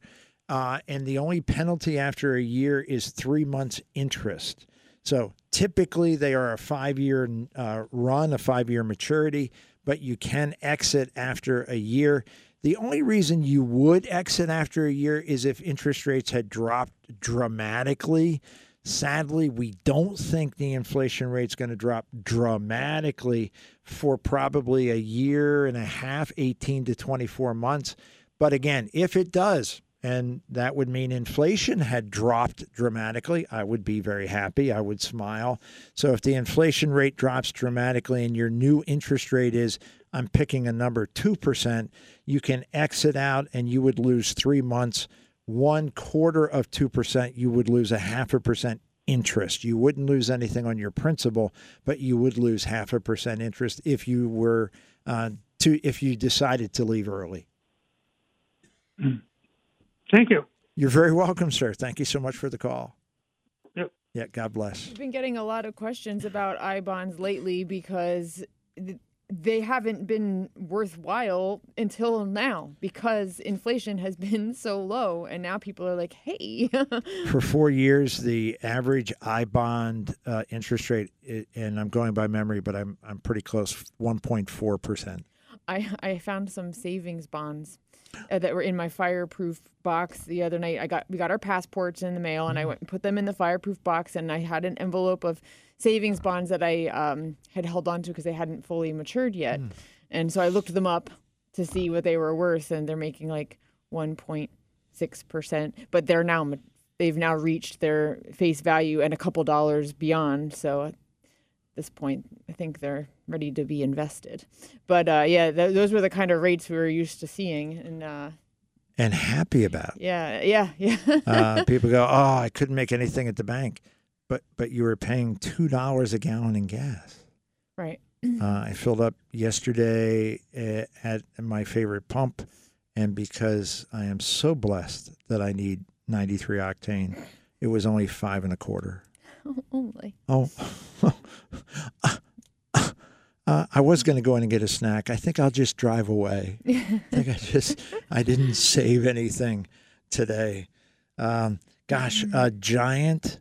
uh, and the only penalty after a year is three months interest. So typically they are a five year uh, run, a five year maturity, but you can exit after a year. The only reason you would exit after a year is if interest rates had dropped dramatically. Sadly, we don't think the inflation rate's going to drop dramatically for probably a year and a half, 18 to 24 months. But again, if it does, and that would mean inflation had dropped dramatically, I would be very happy. I would smile. So if the inflation rate drops dramatically and your new interest rate is, I'm picking a number, 2%, you can exit out and you would lose three months. One quarter of 2%, you would lose a half a percent interest. You wouldn't lose anything on your principal, but you would lose half a percent interest if you were uh, to if you decided to leave early. Thank you. You're very welcome, sir. Thank you so much for the call. Yep. Yeah, God bless. We've been getting a lot of questions about I bonds lately because th- they haven't been worthwhile until now because inflation has been so low, and now people are like, "Hey, For four years, the average I bond uh, interest rate and I'm going by memory, but I'm I'm pretty close, 1.4 percent. I I found some savings bonds uh, that were in my fireproof box the other night. I got we got our passports in the mail, and I went and put them in the fireproof box, and I had an envelope of savings bonds that I um, had held on to because they hadn't fully matured yet, and so I looked them up to see what they were worth, and they're making like 1.6 percent, but they're now they've now reached their face value and a couple dollars beyond. So at this point, I think they're ready to be invested. But uh, yeah, th- those were the kind of rates we were used to seeing, and uh, And happy about. yeah, yeah, yeah. Uh, people go, oh, I couldn't make anything at the bank, but but you were paying two dollars a gallon in gas. right. Uh, I filled up yesterday uh, at my favorite pump, and because I am so blessed that I need 93 octane, it was only five and a quarter. Only. Oh, uh, I was going to go in and get a snack. I think I'll just drive away. I think I just I didn't save anything today. Um, gosh, a giant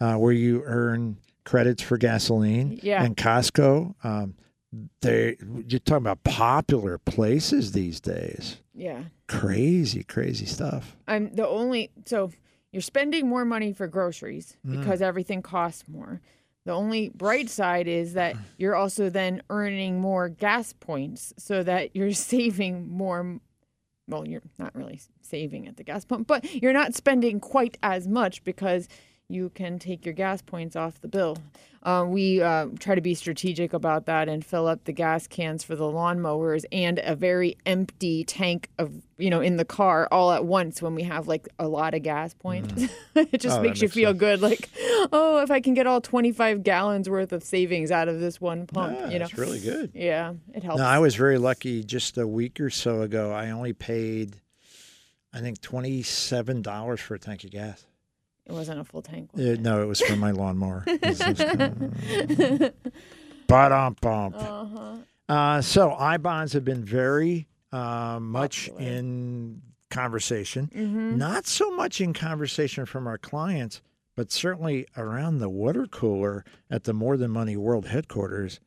uh, where you earn credits for gasoline. Yeah. And Costco. Um, they you're talking about popular places these days. Yeah. Crazy, crazy stuff. I'm the only so you're spending more money for groceries because everything costs more. The only bright side is that you're also then earning more gas points so that you're saving more well, you're not really saving at the gas pump, but you're not spending quite as much because you can take your gas points off the bill. Uh, we uh, try to be strategic about that and fill up the gas cans for the lawnmowers and a very empty tank of you know in the car all at once when we have like a lot of gas points. it just Oh, makes you makes feel sense. good, like oh, if I can get all 25 gallons worth of savings out of this one pump, Yeah, you know, it's really good. yeah, it helps. No, I was very lucky. Just a week or so ago, I only paid, I think, twenty-seven dollars for a tank of gas. It wasn't a full tank. Uh, it? no, it was for my lawnmower. Ba-dum bump. Uh-huh. Uh, so I bonds have been very uh, much Popular. in conversation. Mhm. Not so much in conversation from our clients, but certainly around the water cooler at the More Than Money World headquarters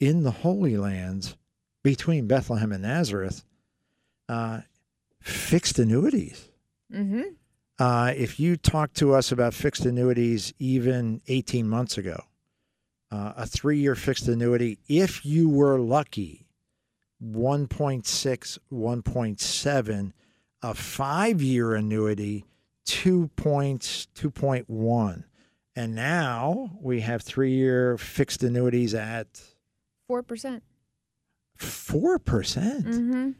in the Holy Lands between Bethlehem and Nazareth. Uh, fixed annuities. Mm-hmm. Uh, if you talked to us about fixed annuities even 18 months ago, uh, a three year fixed annuity, if you were lucky, 1.6, 1.7, a five year annuity, 2 points, 2.1. And now we have three year fixed annuities at Four percent. 4%. Mm-hmm.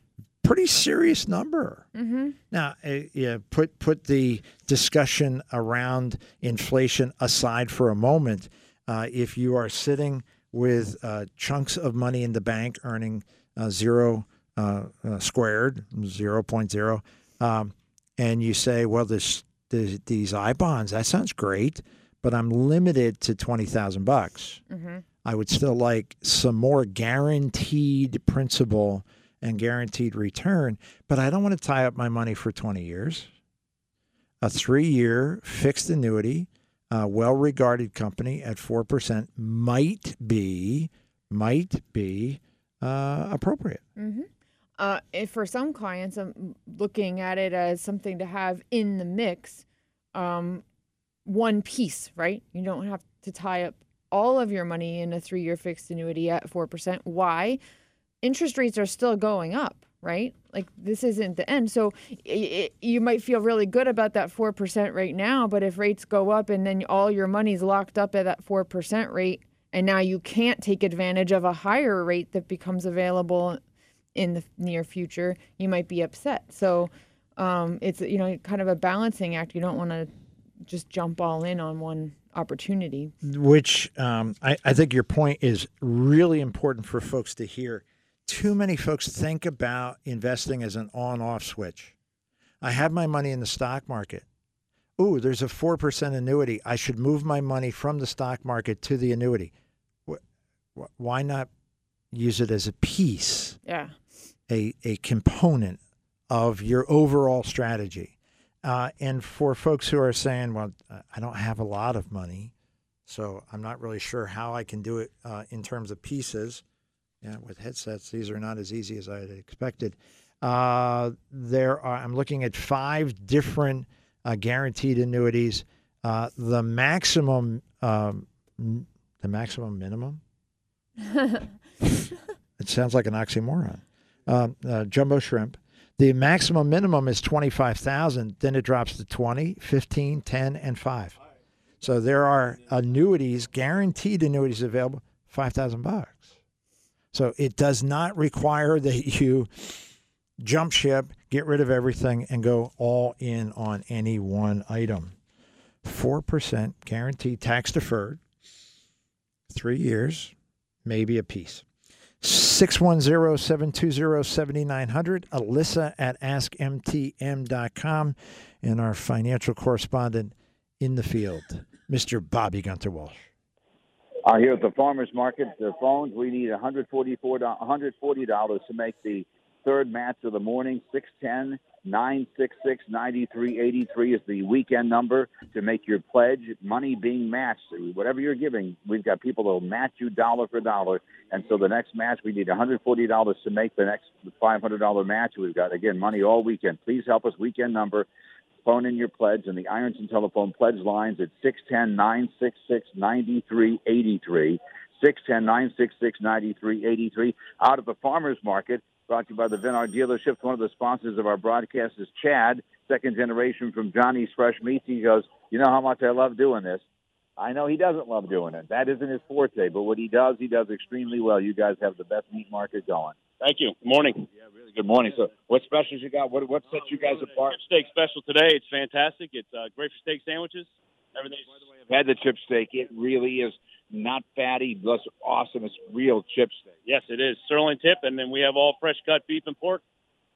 Pretty serious number. Mm-hmm. Now, uh, yeah, put put the discussion around inflation aside for a moment. Uh, if you are sitting with uh, chunks of money in the bank earning uh, zero uh, uh, squared, 0.0, um, and you say, well, this, this these I bonds, that sounds great, but I'm limited to 20,000 bucks. Mm-hmm. I would still like some more guaranteed principal and guaranteed return, but I don't want to tie up my money for 20 years. A three year fixed annuity, a well regarded company at 4% might be, might be uh, appropriate. Mm-hmm. Uh, for some clients, I'm looking at it as something to have in the mix, um, one piece, right? You don't have to tie up all of your money in a three-year fixed annuity at four percent. Why? Interest rates are still going up, right? Like this isn't the end. So i i you might feel really good about that 4% right now, but if rates go up and then all your money's locked up at that 4% rate and now you can't take advantage of a higher rate that becomes available in the near future, you might be upset. So um, it's you know kind of a balancing act. You don't want to just jump all in on one opportunity. which um, I, I think your point is really important for folks to hear. Too many folks think about investing as an on off switch. I have my money in the stock market. Ooh, there's a 4% annuity. I should move my money from the stock market to the annuity. Wh- wh- Why not use it as a piece, Yeah. a, a component of your overall strategy? Uh, and for folks who are saying, well, I don't have a lot of money, so I'm not really sure how I can do it uh, in terms of pieces. Yeah, with headsets, these are not as easy as I had expected. Uh, there are. I'm looking at five different uh, guaranteed annuities. Uh, the maximum, um, the maximum minimum. it sounds like an oxymoron. Um, uh, jumbo shrimp. The maximum minimum is 25,000, then it drops to 20, 15, 10 and 5. So there are annuities, guaranteed annuities available, 5,000 bucks. So it does not require that you jump ship, get rid of everything and go all in on any one item. 4% guaranteed tax deferred. 3 years, maybe a piece. 610-720-7900 alyssa at askmtm.com and our financial correspondent in the field mr bobby gunther walsh Uh, here at the farmers market, the phones, we need $144, $140 to make the third match of the morning. 610 966 9383 is the weekend number to make your pledge. Money being matched. Whatever you're giving, we've got people that will match you dollar for dollar. And so the next match, we need $140 to make the next $500 match. We've got, again, money all weekend. Please help us. Weekend number phone in your pledge and the Ironton telephone pledge lines at 610 966 9383. 610 966 9383. Out of the farmers market, brought to you by the Vinard dealership. One of the sponsors of our broadcast is Chad, second generation from Johnny's Fresh Meats. He goes, You know how much I love doing this. I know he doesn't love doing it. That isn't his forte, but what he does, he does extremely well. You guys have the best meat market going. Thank you. Good morning. Yeah, really good morning. So, what specials you got? What what sets you guys apart? Chip steak special today. It's fantastic. It's uh, great for steak sandwiches. Everything's I've had the chip steak. It really is not fatty, plus awesome. It's real chip steak. yes, it is sirloin tip, and then we have all fresh cut beef and pork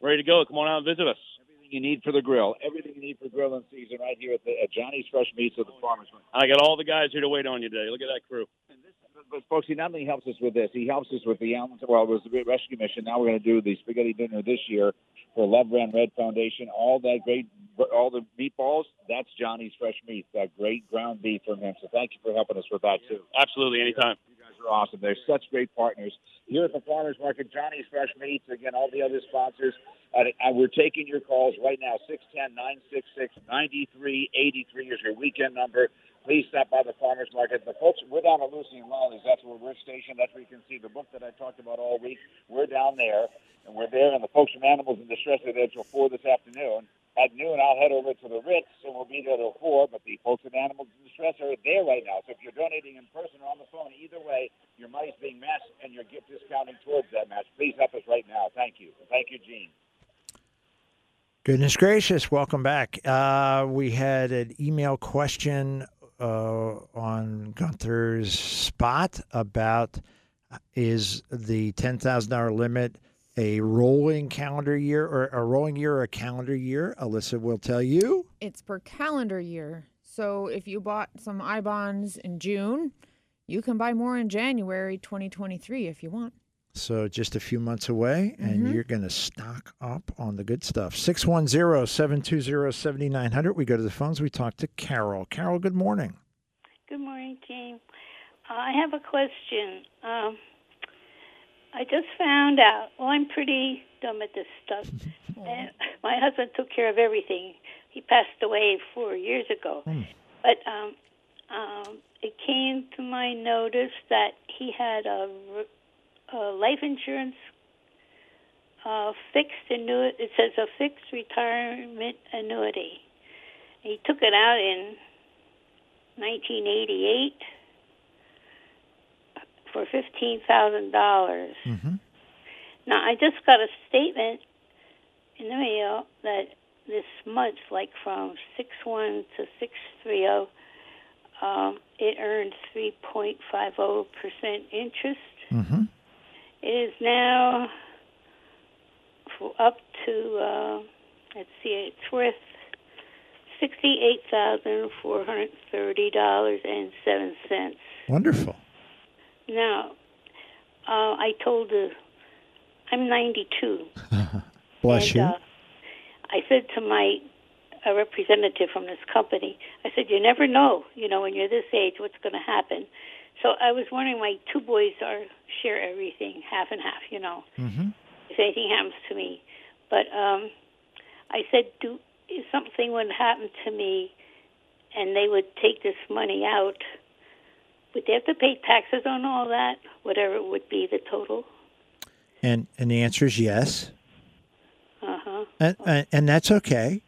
ready to go. Come on out and visit us. Everything you need for the grill. Everything you need for grilling season right here at, the, at Johnny's Fresh Meats at the Farmers Market. I got all the guys here to wait on you today. Look at that crew. But, folks, he not only helps us with this, he helps us with the Allen. Well, it was the Great Rescue Mission. Now we're going to do the spaghetti dinner this year for Love Brand Red Foundation. All that great, all the meatballs. That's Johnny's Fresh Meats. That great ground beef from him. So thank you for helping us with that too. Absolutely, anytime. You guys are awesome. They're such great partners here at the Farmers Market. Johnny's Fresh Meats. Again, all the other sponsors. Uh, we're taking your calls right now. 610-966-9383 is your weekend number. Please stop by the Farmers Market. The folks, we're down at Lucy and Lolly's. That's where we're stationed. That's where you can see the book that I talked about all week. We're down there, and we're there. And the folks from Animals in Distress are there till 4 this afternoon. At noon, I'll head over to the Ritz, and we'll be there till 4. But the folks from Animals in Distress are there right now. So if you're donating in person or on the phone, either way, your money's being matched, and your gift is counting towards that match. Please help us right now. Thank you. Thank you, Gene. Goodness gracious, welcome back. Uh, we had an email question on Gunther's spot about uh, is the $10,000 limit a rolling calendar year or a rolling year or a calendar year? Alyssa will tell you. It's per calendar year. So if you bought some I bonds in June, you can buy more in January 2023 if you want. So just a few months away, and Mhm. you're going to stock up on the good stuff. 610 720 7900. We go to the phones. We talk to Carol. Carol, good morning. Good morning, team. Uh, I have a question. Um, I just found out. Well, I'm pretty dumb at this stuff. and my husband took care of everything. He passed away four years ago. But um, um, it came to my notice that he had a, a life insurance a fixed annuity. It says a fixed retirement annuity. He took it out in 1988 for fifteen thousand dollars. Mm-hmm. Now I just got a statement in the mail that this month, like from six one to six three zero, um, it earned three point five zero percent interest. Mm-hmm. It is now up to uh, let's see, it's worth sixty-eight thousand four hundred thirty dollars and seven cents. Wonderful. Now, uh, I told the I'm ninety-two. Bless and, you. Uh, I said to my a representative from this company, I said, "You never know, you know, when you're this age, what's going to happen." So I was wondering, my two boys are share everything, half and half, you know, mm-hmm. if anything happens to me. But um, I said, "Do if something would happen to me, and they would take this money out, would they have to pay taxes on all that, whatever it would be the total?" And and the answer is yes. Uh huh. And, and, and that's okay.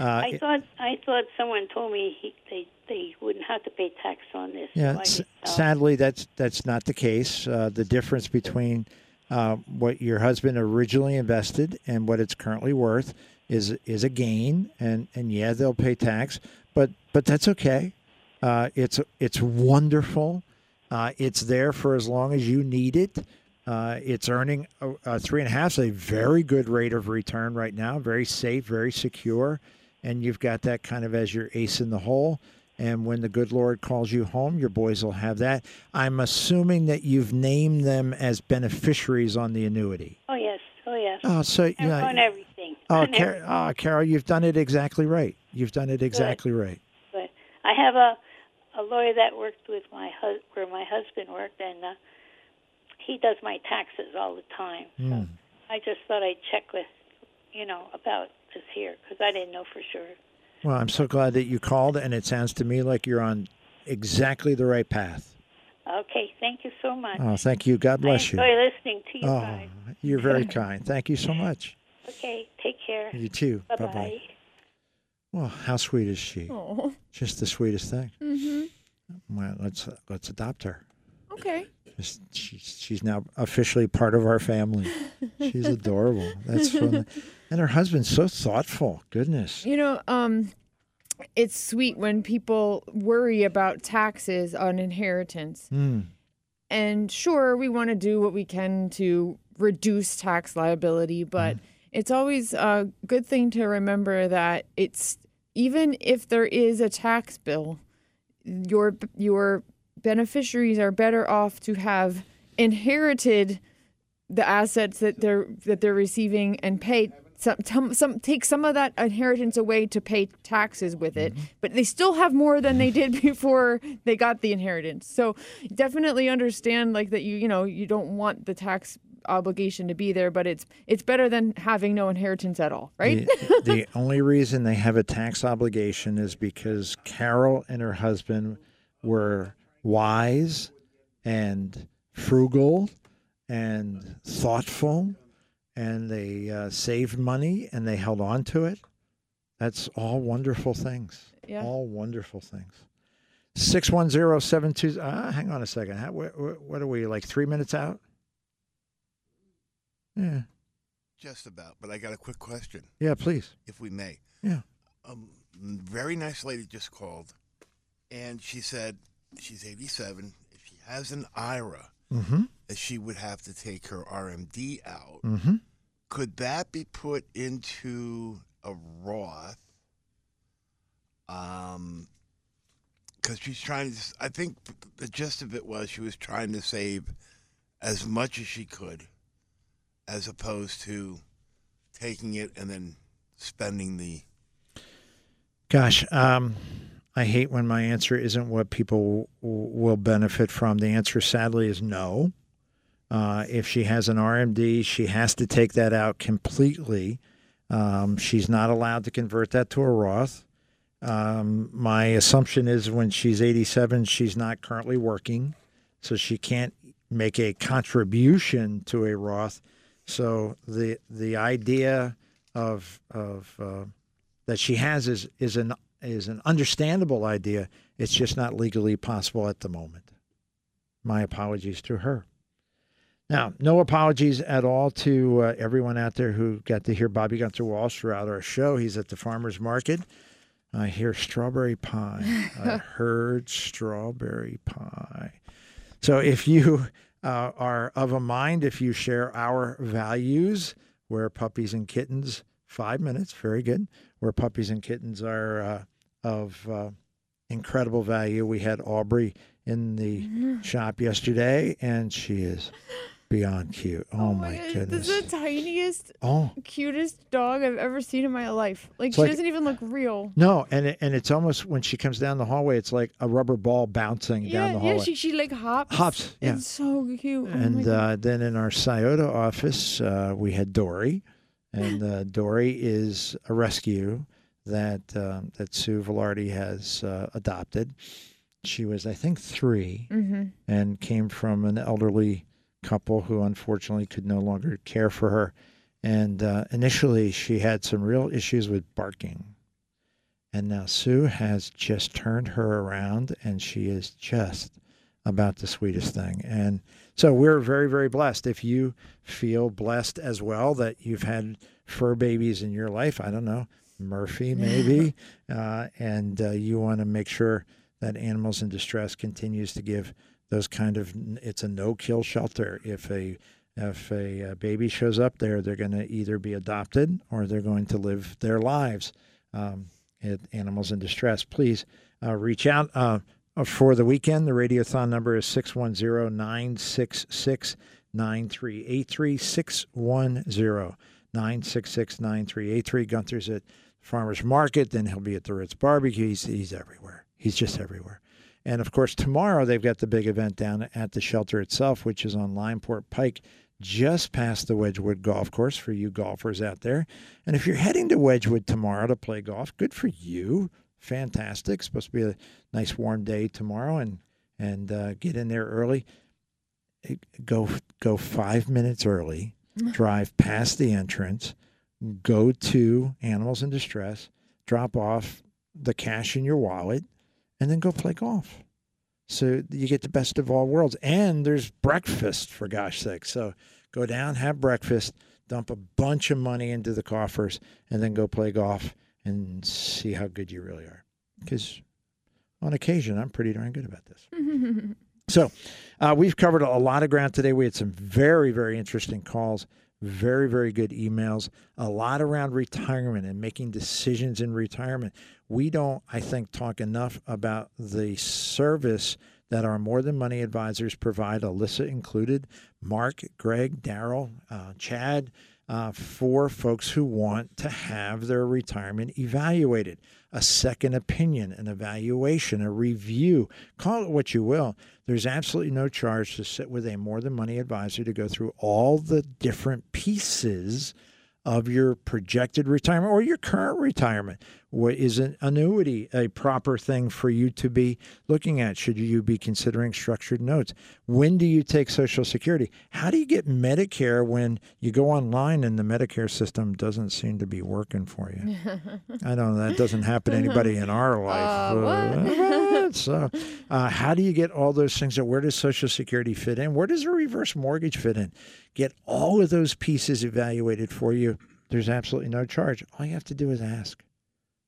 Uh, I thought I thought someone told me he, they they wouldn't have to pay tax on this. Yeah, I s- didn't sadly, that's that's not the case. Uh, the difference between uh, what your husband originally invested and what it's currently worth is is a gain, and and yeah, they'll pay tax, but but that's okay. Uh, it's it's wonderful. Uh, it's there for as long as you need it. Uh, it's earning a, a three and a half, is a very good rate of return right now. Very safe, very secure, and you've got that kind of as your ace in the hole. And when the good Lord calls you home, your boys will have that. I'm assuming that you've named them as beneficiaries on the annuity. Oh yes, oh yes. Oh, so you know, on everything. Oh, on Car- everything. oh, Carol, you've done it exactly right. You've done it exactly right. But I have a a lawyer that worked with my hus- where my husband worked, and uh, he does my taxes all the time. Mm. I just thought I'd check with, you know, about this here because I didn't know for sure. Well, I'm so glad that you called, and it sounds to me like you're on exactly the right path. Okay, thank you so much. Oh, thank you. God bless I you. enjoy listening to you Oh, guys. you're very kind. Thank you so much. Okay, take care. You too. Bye Bye-bye. Well, how sweet is she? Oh. Just the sweetest thing. Mm-hmm. Well, let's let's adopt her. Okay. Just, she's she's now officially part of our family. She's adorable. That's fun. And her husband's so thoughtful. Goodness. You know, um, it's sweet when people worry about taxes on inheritance. Hmm. And sure, we want to do what we can to reduce tax liability, but it's always a good thing to remember that it's even if there is a tax bill, your your beneficiaries are better off to have inherited the assets that they're that they're receiving and pay some, some, some take some of that inheritance away to pay taxes with it, mm-hmm. but they still have more than they did before they got the inheritance. So definitely understand like that you you know you don't want the tax obligation to be there, but it's it's better than having no inheritance at all, right? The, the only reason they have a tax obligation is because Carol and her husband were wise and frugal and thoughtful, and they uh, saved money and they held on to it. That's all wonderful things. Yeah. All wonderful things. 61072. Uh, hang on a second. How, what, what are we, like three minutes out? Yeah. Just about, but I got a quick question, Yeah, please. if we may. Yeah. Um, very nice lady just called, and she said she's 87. If she has an IRA, Mm-hmm. That she would have to take her RMD out. Mm-hmm. Could that be put into a Roth? Um, because she's trying to. I think the gist of it was she was trying to save as much as she could, as opposed to taking it and then spending the. Gosh, um, I hate when my answer isn't what people w- will benefit from. The answer, sadly, is no. Uh, if she has an RMD, she has to take that out completely. Um, she's not allowed to convert that to a Roth. Um, my assumption is when she's 87, she's not currently working, so she can't make a contribution to a Roth. So the the idea of of uh, that she has is is an is an understandable idea. It's just not legally possible at the moment. My apologies to her. Now, no apologies at all to uh, everyone out there who got to hear Bobby Gunther Walsh throughout our show. He's at the farmers market. I hear strawberry pie. I heard strawberry pie. So if you uh, are of a mind, if you share our values, where puppies and kittens, five minutes, very good, where puppies and kittens are uh, of uh, incredible value. We had Aubrey in the shop yesterday, and she is beyond cute. Oh, my, This goodness. This is the tiniest, Oh. cutest dog I've ever seen in my life. Like It's she like- doesn't even look real. No, and it, and it's almost when she comes down the hallway, it's like a rubber ball bouncing Yeah, down the hallway. yeah. She she like hops. Hops, yeah. It's so cute. Oh and uh, then in our Scioto office, uh, we had Dory, and uh, Dory is a rescue that um, that Sue Velarde has uh, adopted. She was, I think, 3 Mhm. and came from an elderly couple who unfortunately could no longer care for her. And uh, initially, she had some real issues with barking. And now Sue has just turned her around, and she is just about the sweetest thing. And so we're very, very blessed. If you feel blessed as well that you've had fur babies in your life, I don't know, Murphy maybe, uh, and uh, you want to make sure that Animals in Distress continues to give those kind of. It's a no-kill shelter. If a if a, uh baby shows up there, they're going to either be adopted or they're going to live their lives. Um, at Animals in Distress, please uh, reach out. Uh, for the weekend, the Radiothon number is 610 966 9383. 610 966 9383. Gunther's at Farmer's Market, then he'll be at the Ritz Barbecue. He's, he's everywhere. He's just everywhere. And of course, tomorrow they've got the big event down at the shelter itself, which is on Limeport Pike, just past the Wedgewood Golf Course for you golfers out there. And if you're heading to Wedgewood tomorrow to play golf, good for you. Fantastic. Supposed to be a nice warm day tomorrow, and and uh, get in there early. Go go five minutes early. Drive past the entrance. Go to Animals in Distress. Drop off the cash in your wallet, and then go play golf. So you get the best of all worlds. And there's breakfast, for gosh sake. So go down, have breakfast, dump a bunch of money into the coffers, and then go play golf and see how good you really are. Because on occasion, I'm pretty darn good about this. So uh, we've covered a lot of ground today. We had some very, very interesting calls, very, very good emails, a lot around retirement and making decisions in retirement. We don't, I think, talk enough about the service that our More Than Money advisors provide, Alyssa included, Mark, Greg, Daryl, uh, Chad, uh, for folks who want to have their retirement evaluated. A second opinion, an evaluation, a review, call it what you will. There's absolutely no charge to sit with a more than money advisor to go through all the different pieces of your projected retirement or your current retirement. What is an annuity a proper thing for you to be looking at? Should you be considering structured notes? When do you take Social Security? How do you get Medicare when you go online and the Medicare system doesn't seem to be working for you? I don't know that doesn't happen to anybody in our life. Uh, what? so, uh, how do you get all those things? Where does Social Security fit in? Where does a reverse mortgage fit in? Get all of those pieces evaluated for you. There's absolutely no charge. All you have to do is ask.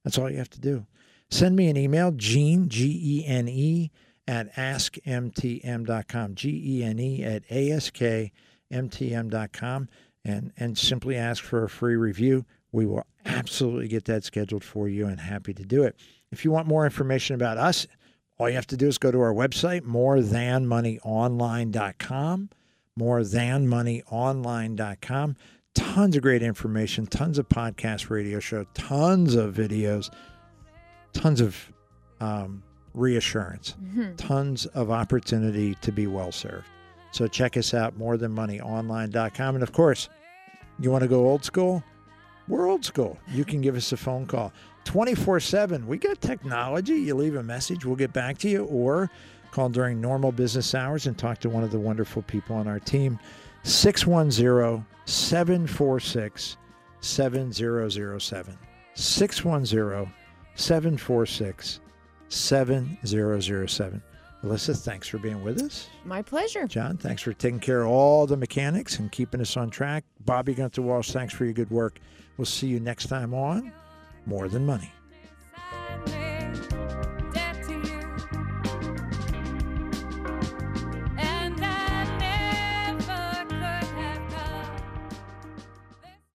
That's all you have to do. Send me an email, Gene, G E N E, at askmtm.com, G E N E at askmtm.com, and, and simply ask for a free review. We will absolutely get that scheduled for you and happy to do it. If you want more information about us, all you have to do is go to our website, morethanmoneyonline.com, morethanmoneyonline.com. Tons of great information, tons of podcast radio show, tons of videos, tons of um, reassurance, tons of opportunity to be well served. So check us out, morethanmoneyonline.com. And of course, you want to go old school? We're old school. You can give us a phone call 24 7. We got technology. You leave a message, we'll get back to you, or call during normal business hours and talk to one of the wonderful people on our team. 610 746 7007. 610 746 7007. Alyssa, thanks for being with us. My pleasure. John, thanks for taking care of all the mechanics and keeping us on track. Bobby Gunther Walsh, thanks for your good work. We'll see you next time on More Than Money.